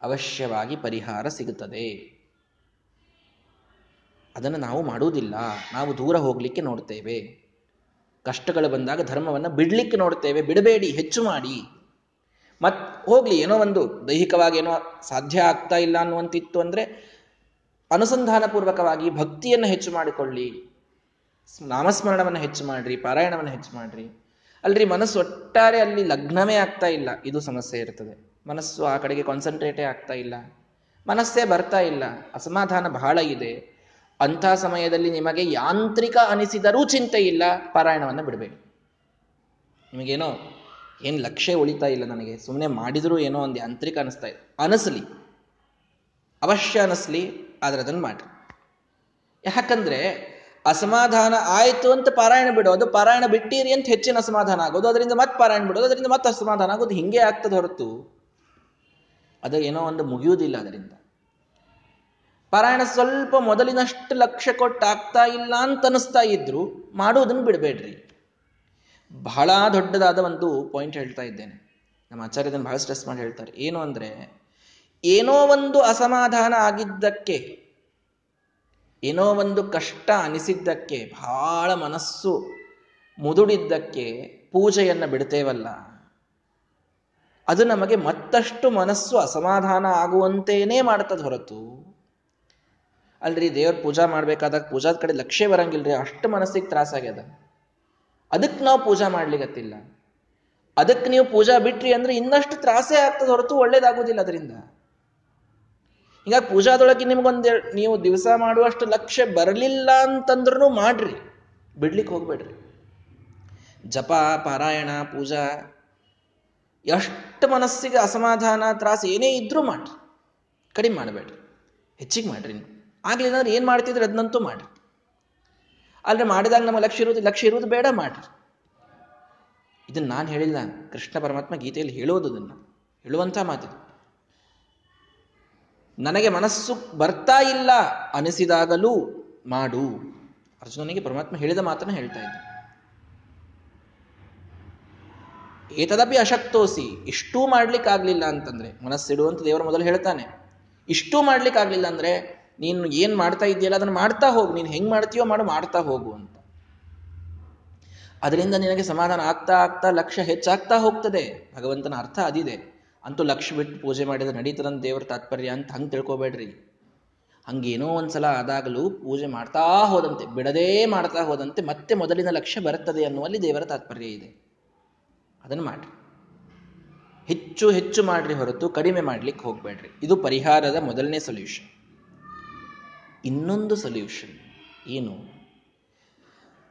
Speaker 1: ಅವಶ್ಯವಾಗಿ ಪರಿಹಾರ ಸಿಗುತ್ತದೆ. ಅದನ್ನು ನಾವು ಮಾಡುವುದಿಲ್ಲ. ನಾವು ದೂರ ಹೋಗಲಿಕ್ಕೆ ನೋಡ್ತೇವೆ. ಕಷ್ಟಗಳು ಬಂದಾಗ ಧರ್ಮವನ್ನು ಬಿಡಲಿಕ್ಕೆ ನೋಡ್ತೇವೆ. ಬಿಡಬೇಡಿ, ಹೆಚ್ಚು ಮಾಡಿ. ಮತ್ ಹೋಗ್ಲಿ, ಏನೋ ಒಂದು ದೈಹಿಕವಾಗಿ ಏನೋ ಸಾಧ್ಯ ಆಗ್ತಾ ಇಲ್ಲ ಅನ್ನುವಂತಿತ್ತು ಅಂದ್ರೆ ಅನುಸಂಧಾನ ಪೂರ್ವಕವಾಗಿ ಭಕ್ತಿಯನ್ನು ಹೆಚ್ಚು ಮಾಡಿಕೊಳ್ಳಿ. ನಾಮಸ್ಮರಣವನ್ನು ಹೆಚ್ಚು ಮಾಡ್ರಿ, ಪಾರಾಯಣವನ್ನು ಹೆಚ್ಚು ಮಾಡ್ರಿ. ಅಲ್ರಿ, ಮನಸ್ಸು ಒಟ್ಟಾರೆ ಅಲ್ಲಿ ಲಗ್ನವೇ ಆಗ್ತಾ ಇಲ್ಲ. ಇದು ಸಮಸ್ಯೆ ಇರ್ತದೆ. ಮನಸ್ಸು ಆ ಕಡೆಗೆ ಕಾನ್ಸಂಟ್ರೇಟೇ ಆಗ್ತಾ ಇಲ್ಲ. ಮನಸ್ಸೇ ಬರ್ತಾ ಇಲ್ಲ. ಅಸಮಾಧಾನ ಬಹಳ ಇದೆ. ಅಂಥ ಸಮಯದಲ್ಲಿ ನಿಮಗೆ ಯಾಂತ್ರಿಕ ಅನಿಸಿದರೂ ಚಿಂತೆ ಇಲ್ಲ. ಪಾರಾಯಣವನ್ನು ಬಿಡಬೇಡಿ ನಿಮಗೇನೋ ಏನು ಲಕ್ಷ್ಯ ಉಳಿತಾ ಇಲ್ಲ ನನಗೆ. ಸುಮ್ಮನೆ ಮಾಡಿದರೂ ಏನೋ ಒಂದು ಯಾಂತ್ರಿಕ ಅನಿಸ್ತಾ ಇದೆ. ಅನಿಸ್ಲಿ. ಅವಶ್ಯ ಅನಿಸ್ಲಿ, ಆದ್ರೆ ಅದನ್ನು ಮಾಡಿ ಯಾಕಂದ್ರೆ ಅಸಮಾಧಾನ ಆಯಿತು ಅಂತ ಪಾರಾಯಣ ಬಿಡೋದು ಪಾರಾಯಣ ಬಿಟ್ಟಿರಿ ಅಂತ ಹೆಚ್ಚಿನ ಅಸಮಾಧಾನ ಆಗೋದು. ಅದರಿಂದ ಮತ್ತೆ ಪಾರಾಯಣ ಬಿಡೋದು ಅದರಿಂದ ಮತ್ತೆ ಅಸಮಾಧಾನ ಆಗೋದು ಹಿಂಗೆ ಆಗ್ತದೆ ಹೊರತು. ಅದು ಏನೋ ಒಂದು ಮುಗಿಯುವುದಿಲ್ಲ ಅದರಿಂದ. ಪಾರಾಯಣ ಸ್ವಲ್ಪ ಮೊದಲಿನಷ್ಟು ಲಕ್ಷ್ಯ ಕೊಟ್ಟು ಆಗ್ತಾ ಇಲ್ಲ ಅಂತ ಅನಿಸ್ತಾ ಇದ್ರು, ಮಾಡುವುದನ್ನು ಬಿಡಬೇಡ್ರಿ. ಬಹಳ ದೊಡ್ಡದಾದ ಒಂದು ಪಾಯಿಂಟ್ ಹೇಳ್ತಾ ಇದ್ದೇನೆ. ನಮ್ಮ ಆಚಾರ್ಯದನ್ನು ಬಹಳ ಸ್ಟ್ರೆಸ್ ಮಾಡಿ ಹೇಳ್ತಾರೆ. ಏನು ಅಂದ್ರೆ, ಏನೋ ಒಂದು ಅಸಮಾಧಾನ ಆಗಿದ್ದಕ್ಕೆ ಏನೋ ಒಂದು ಕಷ್ಟ ಅನಿಸಿದ್ದಕ್ಕೆ ಬಹಳ ಮನಸ್ಸು ಮುದುಡಿದ್ದಕ್ಕೆ ಪೂಜೆಯನ್ನು ಬಿಡ್ತೇವಲ್ಲ. ಅದು ನಮಗೆ ಮತ್ತಷ್ಟು ಮನಸ್ಸು ಅಸಮಾಧಾನ ಆಗುವಂತೇನೇ ಮಾಡ್ತದ ಹೊರತು. ಅಲ್ರಿ, ದೇವ್ರ ಪೂಜಾ ಮಾಡ್ಬೇಕಾದಾಗ ಪೂಜಾದ ಕಡೆ ಲಕ್ಷ್ಯ ಬರಂಗಿಲ್ರಿ, ಅಷ್ಟು ಮನಸ್ಸಿಗೆ ತ್ರಾಸಾಗ್ಯದ ಅದಕ್ಕೆ ನಾವು ಪೂಜಾ ಮಾಡ್ಲಿಕ್ಕತ್ತಿಲ್ಲ ಅದಕ್ಕೆ ನೀವು ಪೂಜಾ ಬಿಟ್ರಿ ಅಂದ್ರೆ ಇನ್ನಷ್ಟು ತ್ರಾಸೇ ಆಗ್ತದ ಹೊರತು ಒಳ್ಳೆಯದಾಗೋದಿಲ್ಲ ಅದರಿಂದ. ಹೀಗಾಗಿ ಪೂಜಾದೊಳಗೆ ನಿಮ್ಗೊಂದು ನೀವು ದಿವಸ ಮಾಡುವಷ್ಟು ಲಕ್ಷ್ಯ ಬರಲಿಲ್ಲ ಅಂತಂದ್ರೂ ಮಾಡ್ರಿ. ಬಿಡ್ಲಿಕ್ಕೆ ಹೋಗ್ಬೇಡ್ರಿ. ಜಪ, ಪಾರಾಯಣ, ಪೂಜಾ, ಎಷ್ಟು ಮನಸ್ಸಿಗೆ ಅಸಮಾಧಾನ, ತ್ರಾಸ ಏನೇ ಇದ್ರೂ ಮಾಡ್ರಿ. ಕಡಿಮೆ ಮಾಡಬೇಡ್ರಿ. ಹೆಚ್ಚಿಗೆ ಮಾಡ್ರಿ ನೀವು. ಆಗ್ಲಿಲ್ಲ ಅಂದ್ರೆ ಏನು ಮಾಡ್ತಿದ್ರೆ ಅದನ್ನಂತೂ ಮಾಡ್ರಿ. ಆದರೆ ಮಾಡಿದಾಗ ನಮ್ಮ ಲಕ್ಷ್ಯ ಇರೋದು ಲಕ್ಷ್ಯ ಇರೋದು ಬೇಡ ಮಾಡ್ರಿ. ಇದನ್ನು ನಾನು ಹೇಳಿಲ್ಲ. ಕೃಷ್ಣ ಪರಮಾತ್ಮ ಗೀತೆಯಲ್ಲಿ ಹೇಳೋದು ಅದನ್ನ ಹೇಳುವಂಥ ಮಾತಿದು. ನನಗೆ ಮನಸ್ಸು ಬರ್ತಾ ಇಲ್ಲ ಅನಿಸಿದಾಗಲೂ ಮಾಡು. ಅರ್ಜುನನಿಗೆ ಪರಮಾತ್ಮ ಹೇಳಿದ ಮಾತನ್ನು ಹೇಳ್ತಾ ಇದ್ದ. ಏತದಪಿ ಅಶಕ್ತೋಸಿ, ಇಷ್ಟೂ ಮಾಡ್ಲಿಕ್ಕಾಗ್ಲಿಲ್ಲ ಅಂತಂದ್ರೆ ಮನಸ್ಸಿಡುವಂತ ದೇವರು ಮೊದಲು ಹೇಳ್ತಾನೆ. ಇಷ್ಟೂ ಮಾಡ್ಲಿಕ್ಕಾಗ್ಲಿಲ್ಲ ಅಂದ್ರೆ, ನೀನು ಏನ್ ಮಾಡ್ತಾ ಇದೆಯಲ್ಲ ಅದನ್ನ ಮಾಡ್ತಾ ಹೋಗು. ನೀನು ಹೆಂಗ್ ಮಾಡ್ತೀಯೋ ಮಾಡು, ಮಾಡ್ತಾ ಹೋಗು ಅಂತ. ಅದರಿಂದ ನಿನಗೆ ಸಮಾಧಾನ ಆಗ್ತಾ ಆಗ್ತಾ, ಲಕ್ಷ್ಯ ಹೆಚ್ಚಾಗ್ತಾ ಹೋಗ್ತದೆ. ಭಗವಂತನ ಅರ್ಥ ಅದಿದೆ. ಅಂತೂ ಲಕ್ಷ ಬಿಟ್ಟು ಪೂಜೆ ಮಾಡಿದ್ರೆ ನಡೀತದಂತ ದೇವ್ರ ತಾತ್ಪರ್ಯ ಅಂತ ಹಂಗೆ ತಿಳ್ಕೊಬೇಡ್ರಿ. ಹಂಗೇನೋ ಒಂದ್ಸಲ ಆದಾಗಲೂ ಪೂಜೆ ಮಾಡ್ತಾ ಹೋದಂತೆ, ಬಿಡದೇ ಮಾಡ್ತಾ ಹೋದಂತೆ ಮತ್ತೆ ಮೊದಲಿನ ಲಕ್ಷ್ಯ ಬರುತ್ತದೆ ಅನ್ನುವಲ್ಲಿ ದೇವರ ತಾತ್ಪರ್ಯ ಇದೆ. ಅದನ್ನು ಮಾಡ್ರಿ. ಹೆಚ್ಚು ಹೆಚ್ಚು ಮಾಡ್ರಿ ಹೊರತು ಕಡಿಮೆ ಮಾಡ್ಲಿಕ್ಕೆ ಹೋಗ್ಬೇಡ್ರಿ. ಇದು ಪರಿಹಾರದ ಮೊದಲನೇ ಸೊಲ್ಯೂಷನ್ ಇನ್ನೊಂದು ಸೊಲ್ಯೂಷನ್ ಏನು?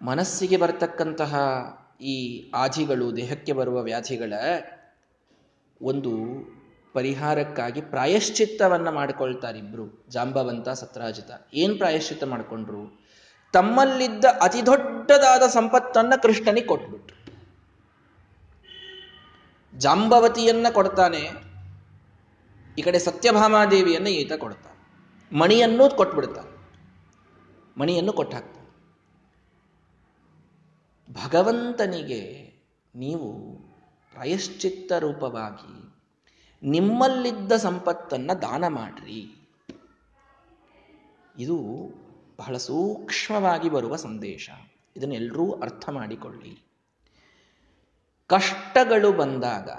Speaker 1: ಮನಸ್ಸಿಗೆ ಬರ್ತಕ್ಕಂತಹ ಈ ಆಧಿಗಳು ದೇಹಕ್ಕೆ ಬರುವ ವ್ಯಾಧಿಗಳ ಒಂದು ಪರಿಹಾರಕ್ಕಾಗಿ ಪ್ರಾಯಶ್ಚಿತ್ತವನ್ನ ಮಾಡಿಕೊಳ್ತಾರೆ ಇಬ್ರು. ಜಾಂಬವಂತ, ಸತ್ರಾಜಿತ. ಏನ್ ಪ್ರಾಯಶ್ಚಿತ್ತ ಮಾಡಿಕೊಂಡ್ರು? ತಮ್ಮಲ್ಲಿದ್ದ ಅತಿ ದೊಡ್ಡದಾದ ಸಂಪತ್ತನ್ನ ಕೃಷ್ಣನಿಗೆ ಕೊಟ್ಬಿಟ್ರು. ಜಾಂಬವತಿಯನ್ನ ಕೊಡ್ತಾನೆ, ಈ ಕಡೆ ಸತ್ಯಭಾಮಾದೇವಿಯನ್ನ ಈತ ಕೊಡ್ತಾನೆ. ಮಣಿಯನ್ನು ಕೊಟ್ಬಿಡ್ತಾನೆ. ಮಣಿಯನ್ನು ಕೊಟ್ಟಾಕ್ತಾನೆ. ಭಗವಂತನಿಗೆ ನೀವು ಪ್ರಾಯಶ್ಚಿತ್ತ ರೂಪವಾಗಿ ನಿಮ್ಮಲ್ಲಿದ್ದ ಸಂಪತ್ತನ್ನು ದಾನ ಮಾಡ್ರಿ. ಇದು ಬಹಳ ಸೂಕ್ಷ್ಮವಾಗಿ ಬರುವ ಸಂದೇಶ. ಇದನ್ನೆಲ್ಲರೂ ಅರ್ಥ ಮಾಡಿಕೊಳ್ಳಿ. ಕಷ್ಟಗಳು ಬಂದಾಗ,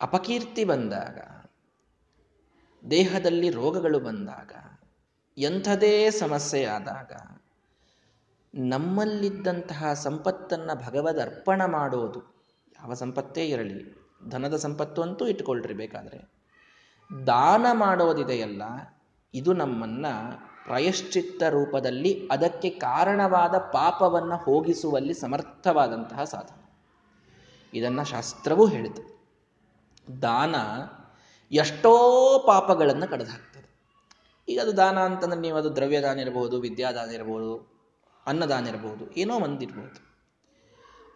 Speaker 1: ಅಪಕೀರ್ತಿ ಬಂದಾಗ, ದೇಹದಲ್ಲಿ ರೋಗಗಳು ಬಂದಾಗ, ಎಂಥದೇ ಸಮಸ್ಯೆ ಆದಾಗ, ನಮ್ಮಲ್ಲಿದ್ದಂತಹ ಸಂಪತ್ತನ್ನು ಭಗವದ್ ಅರ್ಪಣ ಮಾಡೋದು ಯಾವ ಸಂಪತ್ತೇ ಇರಲಿ, ಧನದ ಸಂಪತ್ತು ಅಂತೂ ಇಟ್ಕೊಳ್ರಿ ಬೇಕಾದರೆ. ದಾನ ಮಾಡೋದಿದೆಯಲ್ಲ ಇದು ನಮ್ಮನ್ನು ಪ್ರಯಶ್ಚಿತ್ತ ರೂಪದಲ್ಲಿ ಅದಕ್ಕೆ ಕಾರಣವಾದ ಪಾಪವನ್ನು ಹೋಗಿಸುವಲ್ಲಿ ಸಮರ್ಥವಾದಂತಹ ಸಾಧನ. ಇದನ್ನು ಶಾಸ್ತ್ರವೂ ಹೇಳಿತು ದಾನ ಎಷ್ಟೋ ಪಾಪಗಳನ್ನು ಕಡಿದು ಹಾಕ್ತದೆ ಈಗ ಅದು ದಾನ ಅಂತಂದ್ರೆ ನೀವು ಅದು ದ್ರವ್ಯದಾನ ಇರಬಹುದು ವಿದ್ಯಾದಾನ ಇರಬಹುದು ಅನ್ನದಾನ ಇರಬಹುದು ಏನೋ ಒಂದಿರ್ಬೋದು.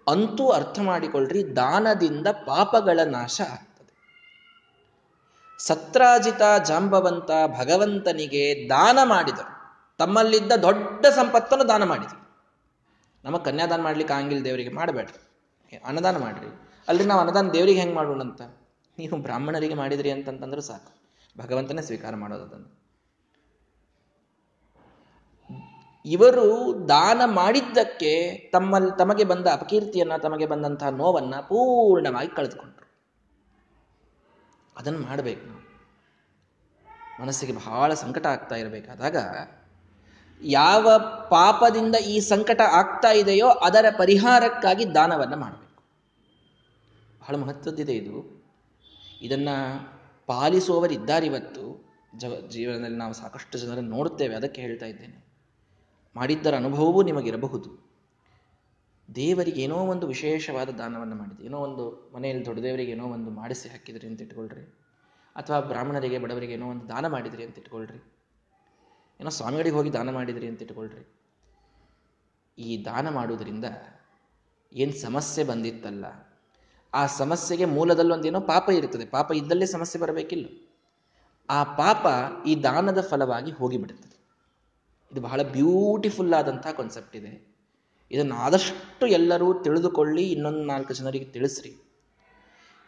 Speaker 1: ಅಂತೂ ಅರ್ಥ ಮಾಡಿಕೊಳ್ಳ್ರಿ ದಾನದಿಂದ ಪಾಪಗಳ ನಾಶ ಆಗ್ತದೆ. ಸತ್ರಾಜಿತ ಜಾಂಬವಂತ ಭಗವಂತನಿಗೆ ದಾನ ಮಾಡಿದರು. ತಮ್ಮಲ್ಲಿದ್ದ ದೊಡ್ಡ ಸಂಪತ್ತನ್ನು ದಾನ ಮಾಡಿದರು. ನಮ್ಮ ಕನ್ಯಾದಾನ ಮಾಡ್ಲಿಕ್ಕೆ ಆಗಿಲ್ಲ ದೇವರಿಗೆ, ಮಾಡಬೇಡ್ರಿ. ಅನ್ನದಾನ ಮಾಡ್ರಿ. ಅಲ್ರಿ ನಾವು ಅನ್ನದಾನ ದೇವರಿಗೆ ಹೆಂಗೆ ಮಾಡೋಣ ಅಂತ ನೀವು ಬ್ರಾಹ್ಮಣರಿಗೆ ಮಾಡಿದ್ರಿ ಅಂತಂತಂದ್ರೆ ಸಾಕು. ಭಗವಂತನೇ ಸ್ವೀಕಾರ ಮಾಡೋದು ಅದನ್ನು ಇವರು ದಾನ ಮಾಡಿದ್ದಕ್ಕೆ ತಮ್ಮಲ್ಲಿ ತಮಗೆ ಬಂದ ಅಪಕೀರ್ತಿಯನ್ನ, ತಮಗೆ ಬಂದಂತಹ ನೋವನ್ನ ಪೂರ್ಣವಾಗಿ ಕಳೆದುಕೊಂಡ್ರು. ಅದನ್ನು ಮಾಡಬೇಕು ನಾವು. ಮನಸ್ಸಿಗೆ ಬಹಳ ಸಂಕಟ ಆಗ್ತಾ ಇರಬೇಕಾದಾಗ ಯಾವ ಪಾಪದಿಂದ ಈ ಸಂಕಟ ಆಗ್ತಾ ಇದೆಯೋ ಅದರ ಪರಿಹಾರಕ್ಕಾಗಿ ದಾನವನ್ನ ಮಾಡಬೇಕು. ಬಹಳ ಮಹತ್ವದ್ದಿದೆ ಇದು. ಇದನ್ನ ಪಾಲಿಸುವವರಿದ್ದಾರಿವತ್ತು ಜವ, ಜೀವನದಲ್ಲಿ ನಾವು ಸಾಕಷ್ಟು ಜನರನ್ನು ನೋಡುತ್ತೇವೆ. ಅದಕ್ಕೆ ಹೇಳ್ತಾ ಇದ್ದೇನೆ. ಮಾಡಿದ್ದರ ಅನುಭವವೂ ನಿಮಗಿರಬಹುದು. ದೇವರಿಗೆ ಏನೋ ಒಂದು ವಿಶೇಷವಾದ ದಾನವನ್ನು ಮಾಡಿದೆ. ಏನೋ ಒಂದು ಮನೆಯಲ್ಲಿ ದೊಡ್ಡ ದೇವರಿಗೆ ಏನೋ ಒಂದು ಮಾಡಿಸಿ ಹಾಕಿದ್ರಿ ಅಂತ ಇಟ್ಕೊಳ್ರಿ. ಅಥವಾ ಬ್ರಾಹ್ಮಣರಿಗೆ, ಬಡವರಿಗೆ ಏನೋ ಒಂದು ದಾನ ಮಾಡಿದ್ರಿ ಅಂತ ಇಟ್ಕೊಳ್ರಿ. ಏನೋ ಸ್ವಾಮಿಗಳಿಗೆ ಹೋಗಿ ದಾನ ಮಾಡಿದ್ರಿ ಅಂತ ಇಟ್ಕೊಳ್ರಿ. ಈ ದಾನ ಮಾಡುವುದರಿಂದ ಏನು ಸಮಸ್ಯೆ ಬಂದಿತ್ತಲ್ಲ, ಆ ಸಮಸ್ಯೆಗೆ ಮೂಲದಲ್ಲಿ ಒಂದೇನೋ ಪಾಪ ಇರ್ತದೆ ಪಾಪ ಇದ್ದಲ್ಲೇ ಸಮಸ್ಯೆ ಬರಬೇಕಿಲ್ಲ. ಆ ಪಾಪ ಈ ದಾನದ ಫಲವಾಗಿ ಹೋಗಿಬಿಡುತ್ತದೆ. ಇದು ಬಹಳ ಬ್ಯೂಟಿಫುಲ್ ಆದಂತಹ ಕಾನ್ಸೆಪ್ಟ್ ಇದೆ. ಇದನ್ನು ಆದಷ್ಟು ಎಲ್ಲರೂ ತಿಳಿದುಕೊಳ್ಳಿ, ಇನ್ನೊಂದು ನಾಲ್ಕು ಜನರಿಗೆ ತಿಳಿಸ್ರಿ.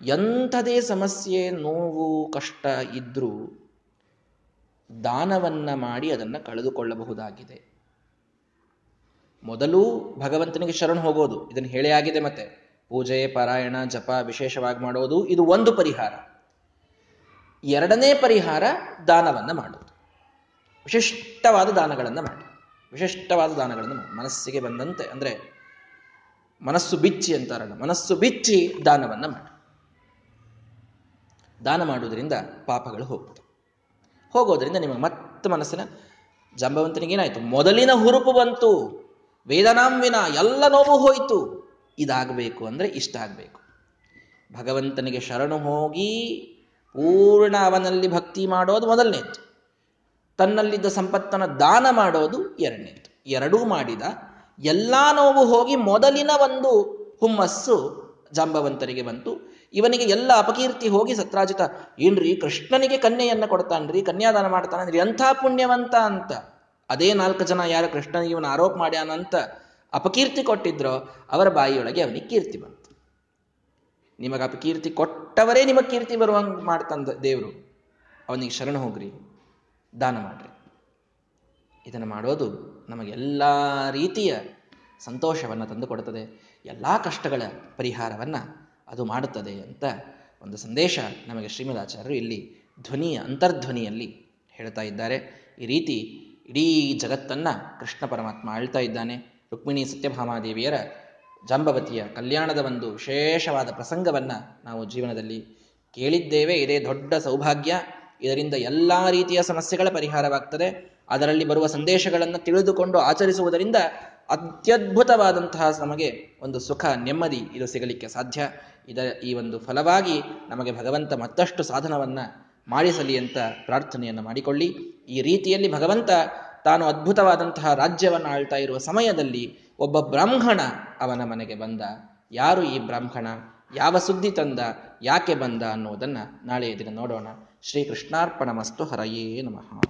Speaker 1: ಎಂಥದೇ ಸಮಸ್ಯೆ, ನೋವು, ಕಷ್ಟ ಇದ್ರೂ ದಾನವನ್ನ ಮಾಡಿ ಅದನ್ನ ಕಳೆದುಕೊಳ್ಳಬಹುದಾಗಿದೆ. ಮೊದಲು ಭಗವಂತನಿಗೆ ಶರಣ ಹೋಗೋದು, ಇದನ್ನು ಹೇಳೇ ಆಗಿದೆ ಮತ್ತೆ. ಪೂಜೆ, ಪಾರಾಯಣ, ಜಪ ವಿಶೇಷವಾಗಿ ಮಾಡೋದು, ಇದು ಒಂದು ಪರಿಹಾರ. ಎರಡನೇ ಪರಿಹಾರ ದಾನವನ್ನ ಮಾಡೋದು ವಿಶಿಷ್ಟವಾದ ದಾನಗಳನ್ನು ಮಾಡಿ. ವಿಶಿಷ್ಟವಾದ ದಾನಗಳನ್ನು ಮಾಡಿ. ಮನಸ್ಸಿಗೆ ಬಂದಂತೆ ಅಂದ್ರೆ ಮನಸ್ಸು ಬಿಚ್ಚಿ ಅಂತಾರಲ್ಲ, ಮನಸ್ಸು ಬಿಚ್ಚಿ ದಾನವನ್ನು ಮಾಡಿ. ದಾನ ಮಾಡುವುದರಿಂದ ಪಾಪಗಳು ಹೋಗ್ತವೆ ಹೋಗೋದ್ರಿಂದ ನಿಮಗೆ ಮತ್ತೆ ಮನಸ್ಸಿನ ಜಂಬವಂತನಿಗೇನಾಯಿತು ಮೊದಲಿನ ಹುರುಪು ಬಂತು. ವೇದನಾಂವಿನ ಎಲ್ಲ ನೋವು ಹೋಯಿತು. ಇದಾಗಬೇಕು ಅಂದರೆ ಇಷ್ಟ ಆಗಬೇಕು. ಭಗವಂತನಿಗೆ ಶರಣು ಹೋಗಿ ಪೂರ್ಣ ಅವನಲ್ಲಿ ಭಕ್ತಿ ಮಾಡೋದು ಮೊದಲನೇದು. ತನ್ನಲ್ಲಿದ್ದ ಸಂಪತ್ತನ್ನು ದಾನ ಮಾಡೋದು ಎರಡನೇದು. ಎರಡೂ ಮಾಡಿದ ಎಲ್ಲ ನೋವು ಹೋಗಿ ಮೊದಲಿನ ಒಂದು ಹುಮ್ಮಸ್ಸು ಜಾಂಬವಂತನಿಗೆ ಬಂತು. ಇವನಿಗೆ ಎಲ್ಲ ಅಪಕೀರ್ತಿ ಹೋಗಿ ಸತ್ರಾಜಿತ, ಏನ್ರಿ ಕೃಷ್ಣನಿಗೆ ಕನ್ಯೆಯನ್ನ ಕೊಡ್ತಾನ್ರಿ, ಕನ್ಯಾದಾನ ಮಾಡ್ತಾನಂದ್ರಿ, ಎಂಥ ಪುಣ್ಯವಂತ ಅಂತ. ಅದೇ ನಾಲ್ಕು ಜನ ಯಾರು ಕೃಷ್ಣನಿಗೆ ಇವನು ಆರೋಪ ಮಾಡ್ಯಾನಂತ ಅಪಕೀರ್ತಿ ಕೊಟ್ಟಿದ್ರೋ ಅವರ ಬಾಯಿಯೊಳಗೆ ಅವನಿಗೆ ಕೀರ್ತಿ ಬಂತು. ನಿಮಗೆ ಅಪಕೀರ್ತಿ ಕೊಟ್ಟವರೇ ನಿಮಗೆ ಕೀರ್ತಿ ಬರುವಂಗೆ ಮಾಡ್ತಂದ ದೇವರು. ಅವನಿಗೆ ಶರಣ ಹೋಗ್ರಿ. ದಾನ ಮಾಡ್ರಿ. ಇದನ್ನು ಮಾಡೋದು ನಮಗೆಲ್ಲ ರೀತಿಯ ಸಂತೋಷವನ್ನು ತಂದುಕೊಡುತ್ತದೆ ಎಲ್ಲ ಕಷ್ಟಗಳ ಪರಿಹಾರವನ್ನು ಅದು ಮಾಡುತ್ತದೆ ಅಂತ ಒಂದು ಸಂದೇಶ ನಮಗೆ ಶ್ರೀಮದಾಚಾರ್ಯರು ಇಲ್ಲಿ ಧ್ವನಿಯ ಅಂತರ್ಧ್ವನಿಯಲ್ಲಿ ಹೇಳ್ತಾ ಇದ್ದಾರೆ. ಈ ರೀತಿ ಇಡೀ ಜಗತ್ತನ್ನು ಕೃಷ್ಣ ಪರಮಾತ್ಮ ಆಳ್ತಾ ಇದ್ದಾನೆ. ರುಕ್ಮಿಣಿ ಸತ್ಯಭಾಮಾದೇವಿಯರ ಜಾಂಬವತಿಯ ಕಲ್ಯಾಣದ ಒಂದು ವಿಶೇಷವಾದ ಪ್ರಸಂಗವನ್ನು ನಾವು ಜೀವನದಲ್ಲಿ ಕೇಳಿದ್ದೇವೆ. ಇದೇ ದೊಡ್ಡ ಸೌಭಾಗ್ಯ. ಇದರಿಂದ ಎಲ್ಲ ರೀತಿಯ ಸಮಸ್ಯೆಗಳ ಪರಿಹಾರವಾಗ್ತದೆ. ಅದರಲ್ಲಿ ಬರುವ ಸಂದೇಶಗಳನ್ನು ತಿಳಿದುಕೊಂಡು ಆಚರಿಸುವುದರಿಂದ ಅತ್ಯದ್ಭುತವಾದಂತಹ ನಮಗೆ ಒಂದು ಸುಖ, ನೆಮ್ಮದಿ ಇದು ಸಿಗಲಿಕ್ಕೆ ಸಾಧ್ಯ. ಇದರ ಈ ಒಂದು ಫಲವಾಗಿ ನಮಗೆ ಭಗವಂತ ಮತ್ತಷ್ಟು ಸಾಧನವನ್ನು ಮಾಡಿಸಲಿ ಅಂತ ಪ್ರಾರ್ಥನೆಯನ್ನು ಮಾಡಿಕೊಳ್ಳಿ. ಈ ರೀತಿಯಲ್ಲಿ ಭಗವಂತ ತಾನು ಅದ್ಭುತವಾದಂತಹ ರಾಜ್ಯವನ್ನು ಆಳ್ತಾ ಇರುವ ಸಮಯದಲ್ಲಿ ಒಬ್ಬ ಬ್ರಾಹ್ಮಣ ಅವನ ಮನೆಗೆ ಬಂದ. ಯಾರು ಈ ಬ್ರಾಹ್ಮಣ? ಯಾವ ಸುದ್ದಿ ತಂದ? ಯಾಕೆ ಬಂದ ಅನ್ನುವುದನ್ನು ನಾಳೆ ದಿನ ನೋಡೋಣ. ಶ್ರೀ ಕೃಷ್ಣಾರ್ಪಣ ಮಸ್ತು ಹರಯೇ ನಮಃ.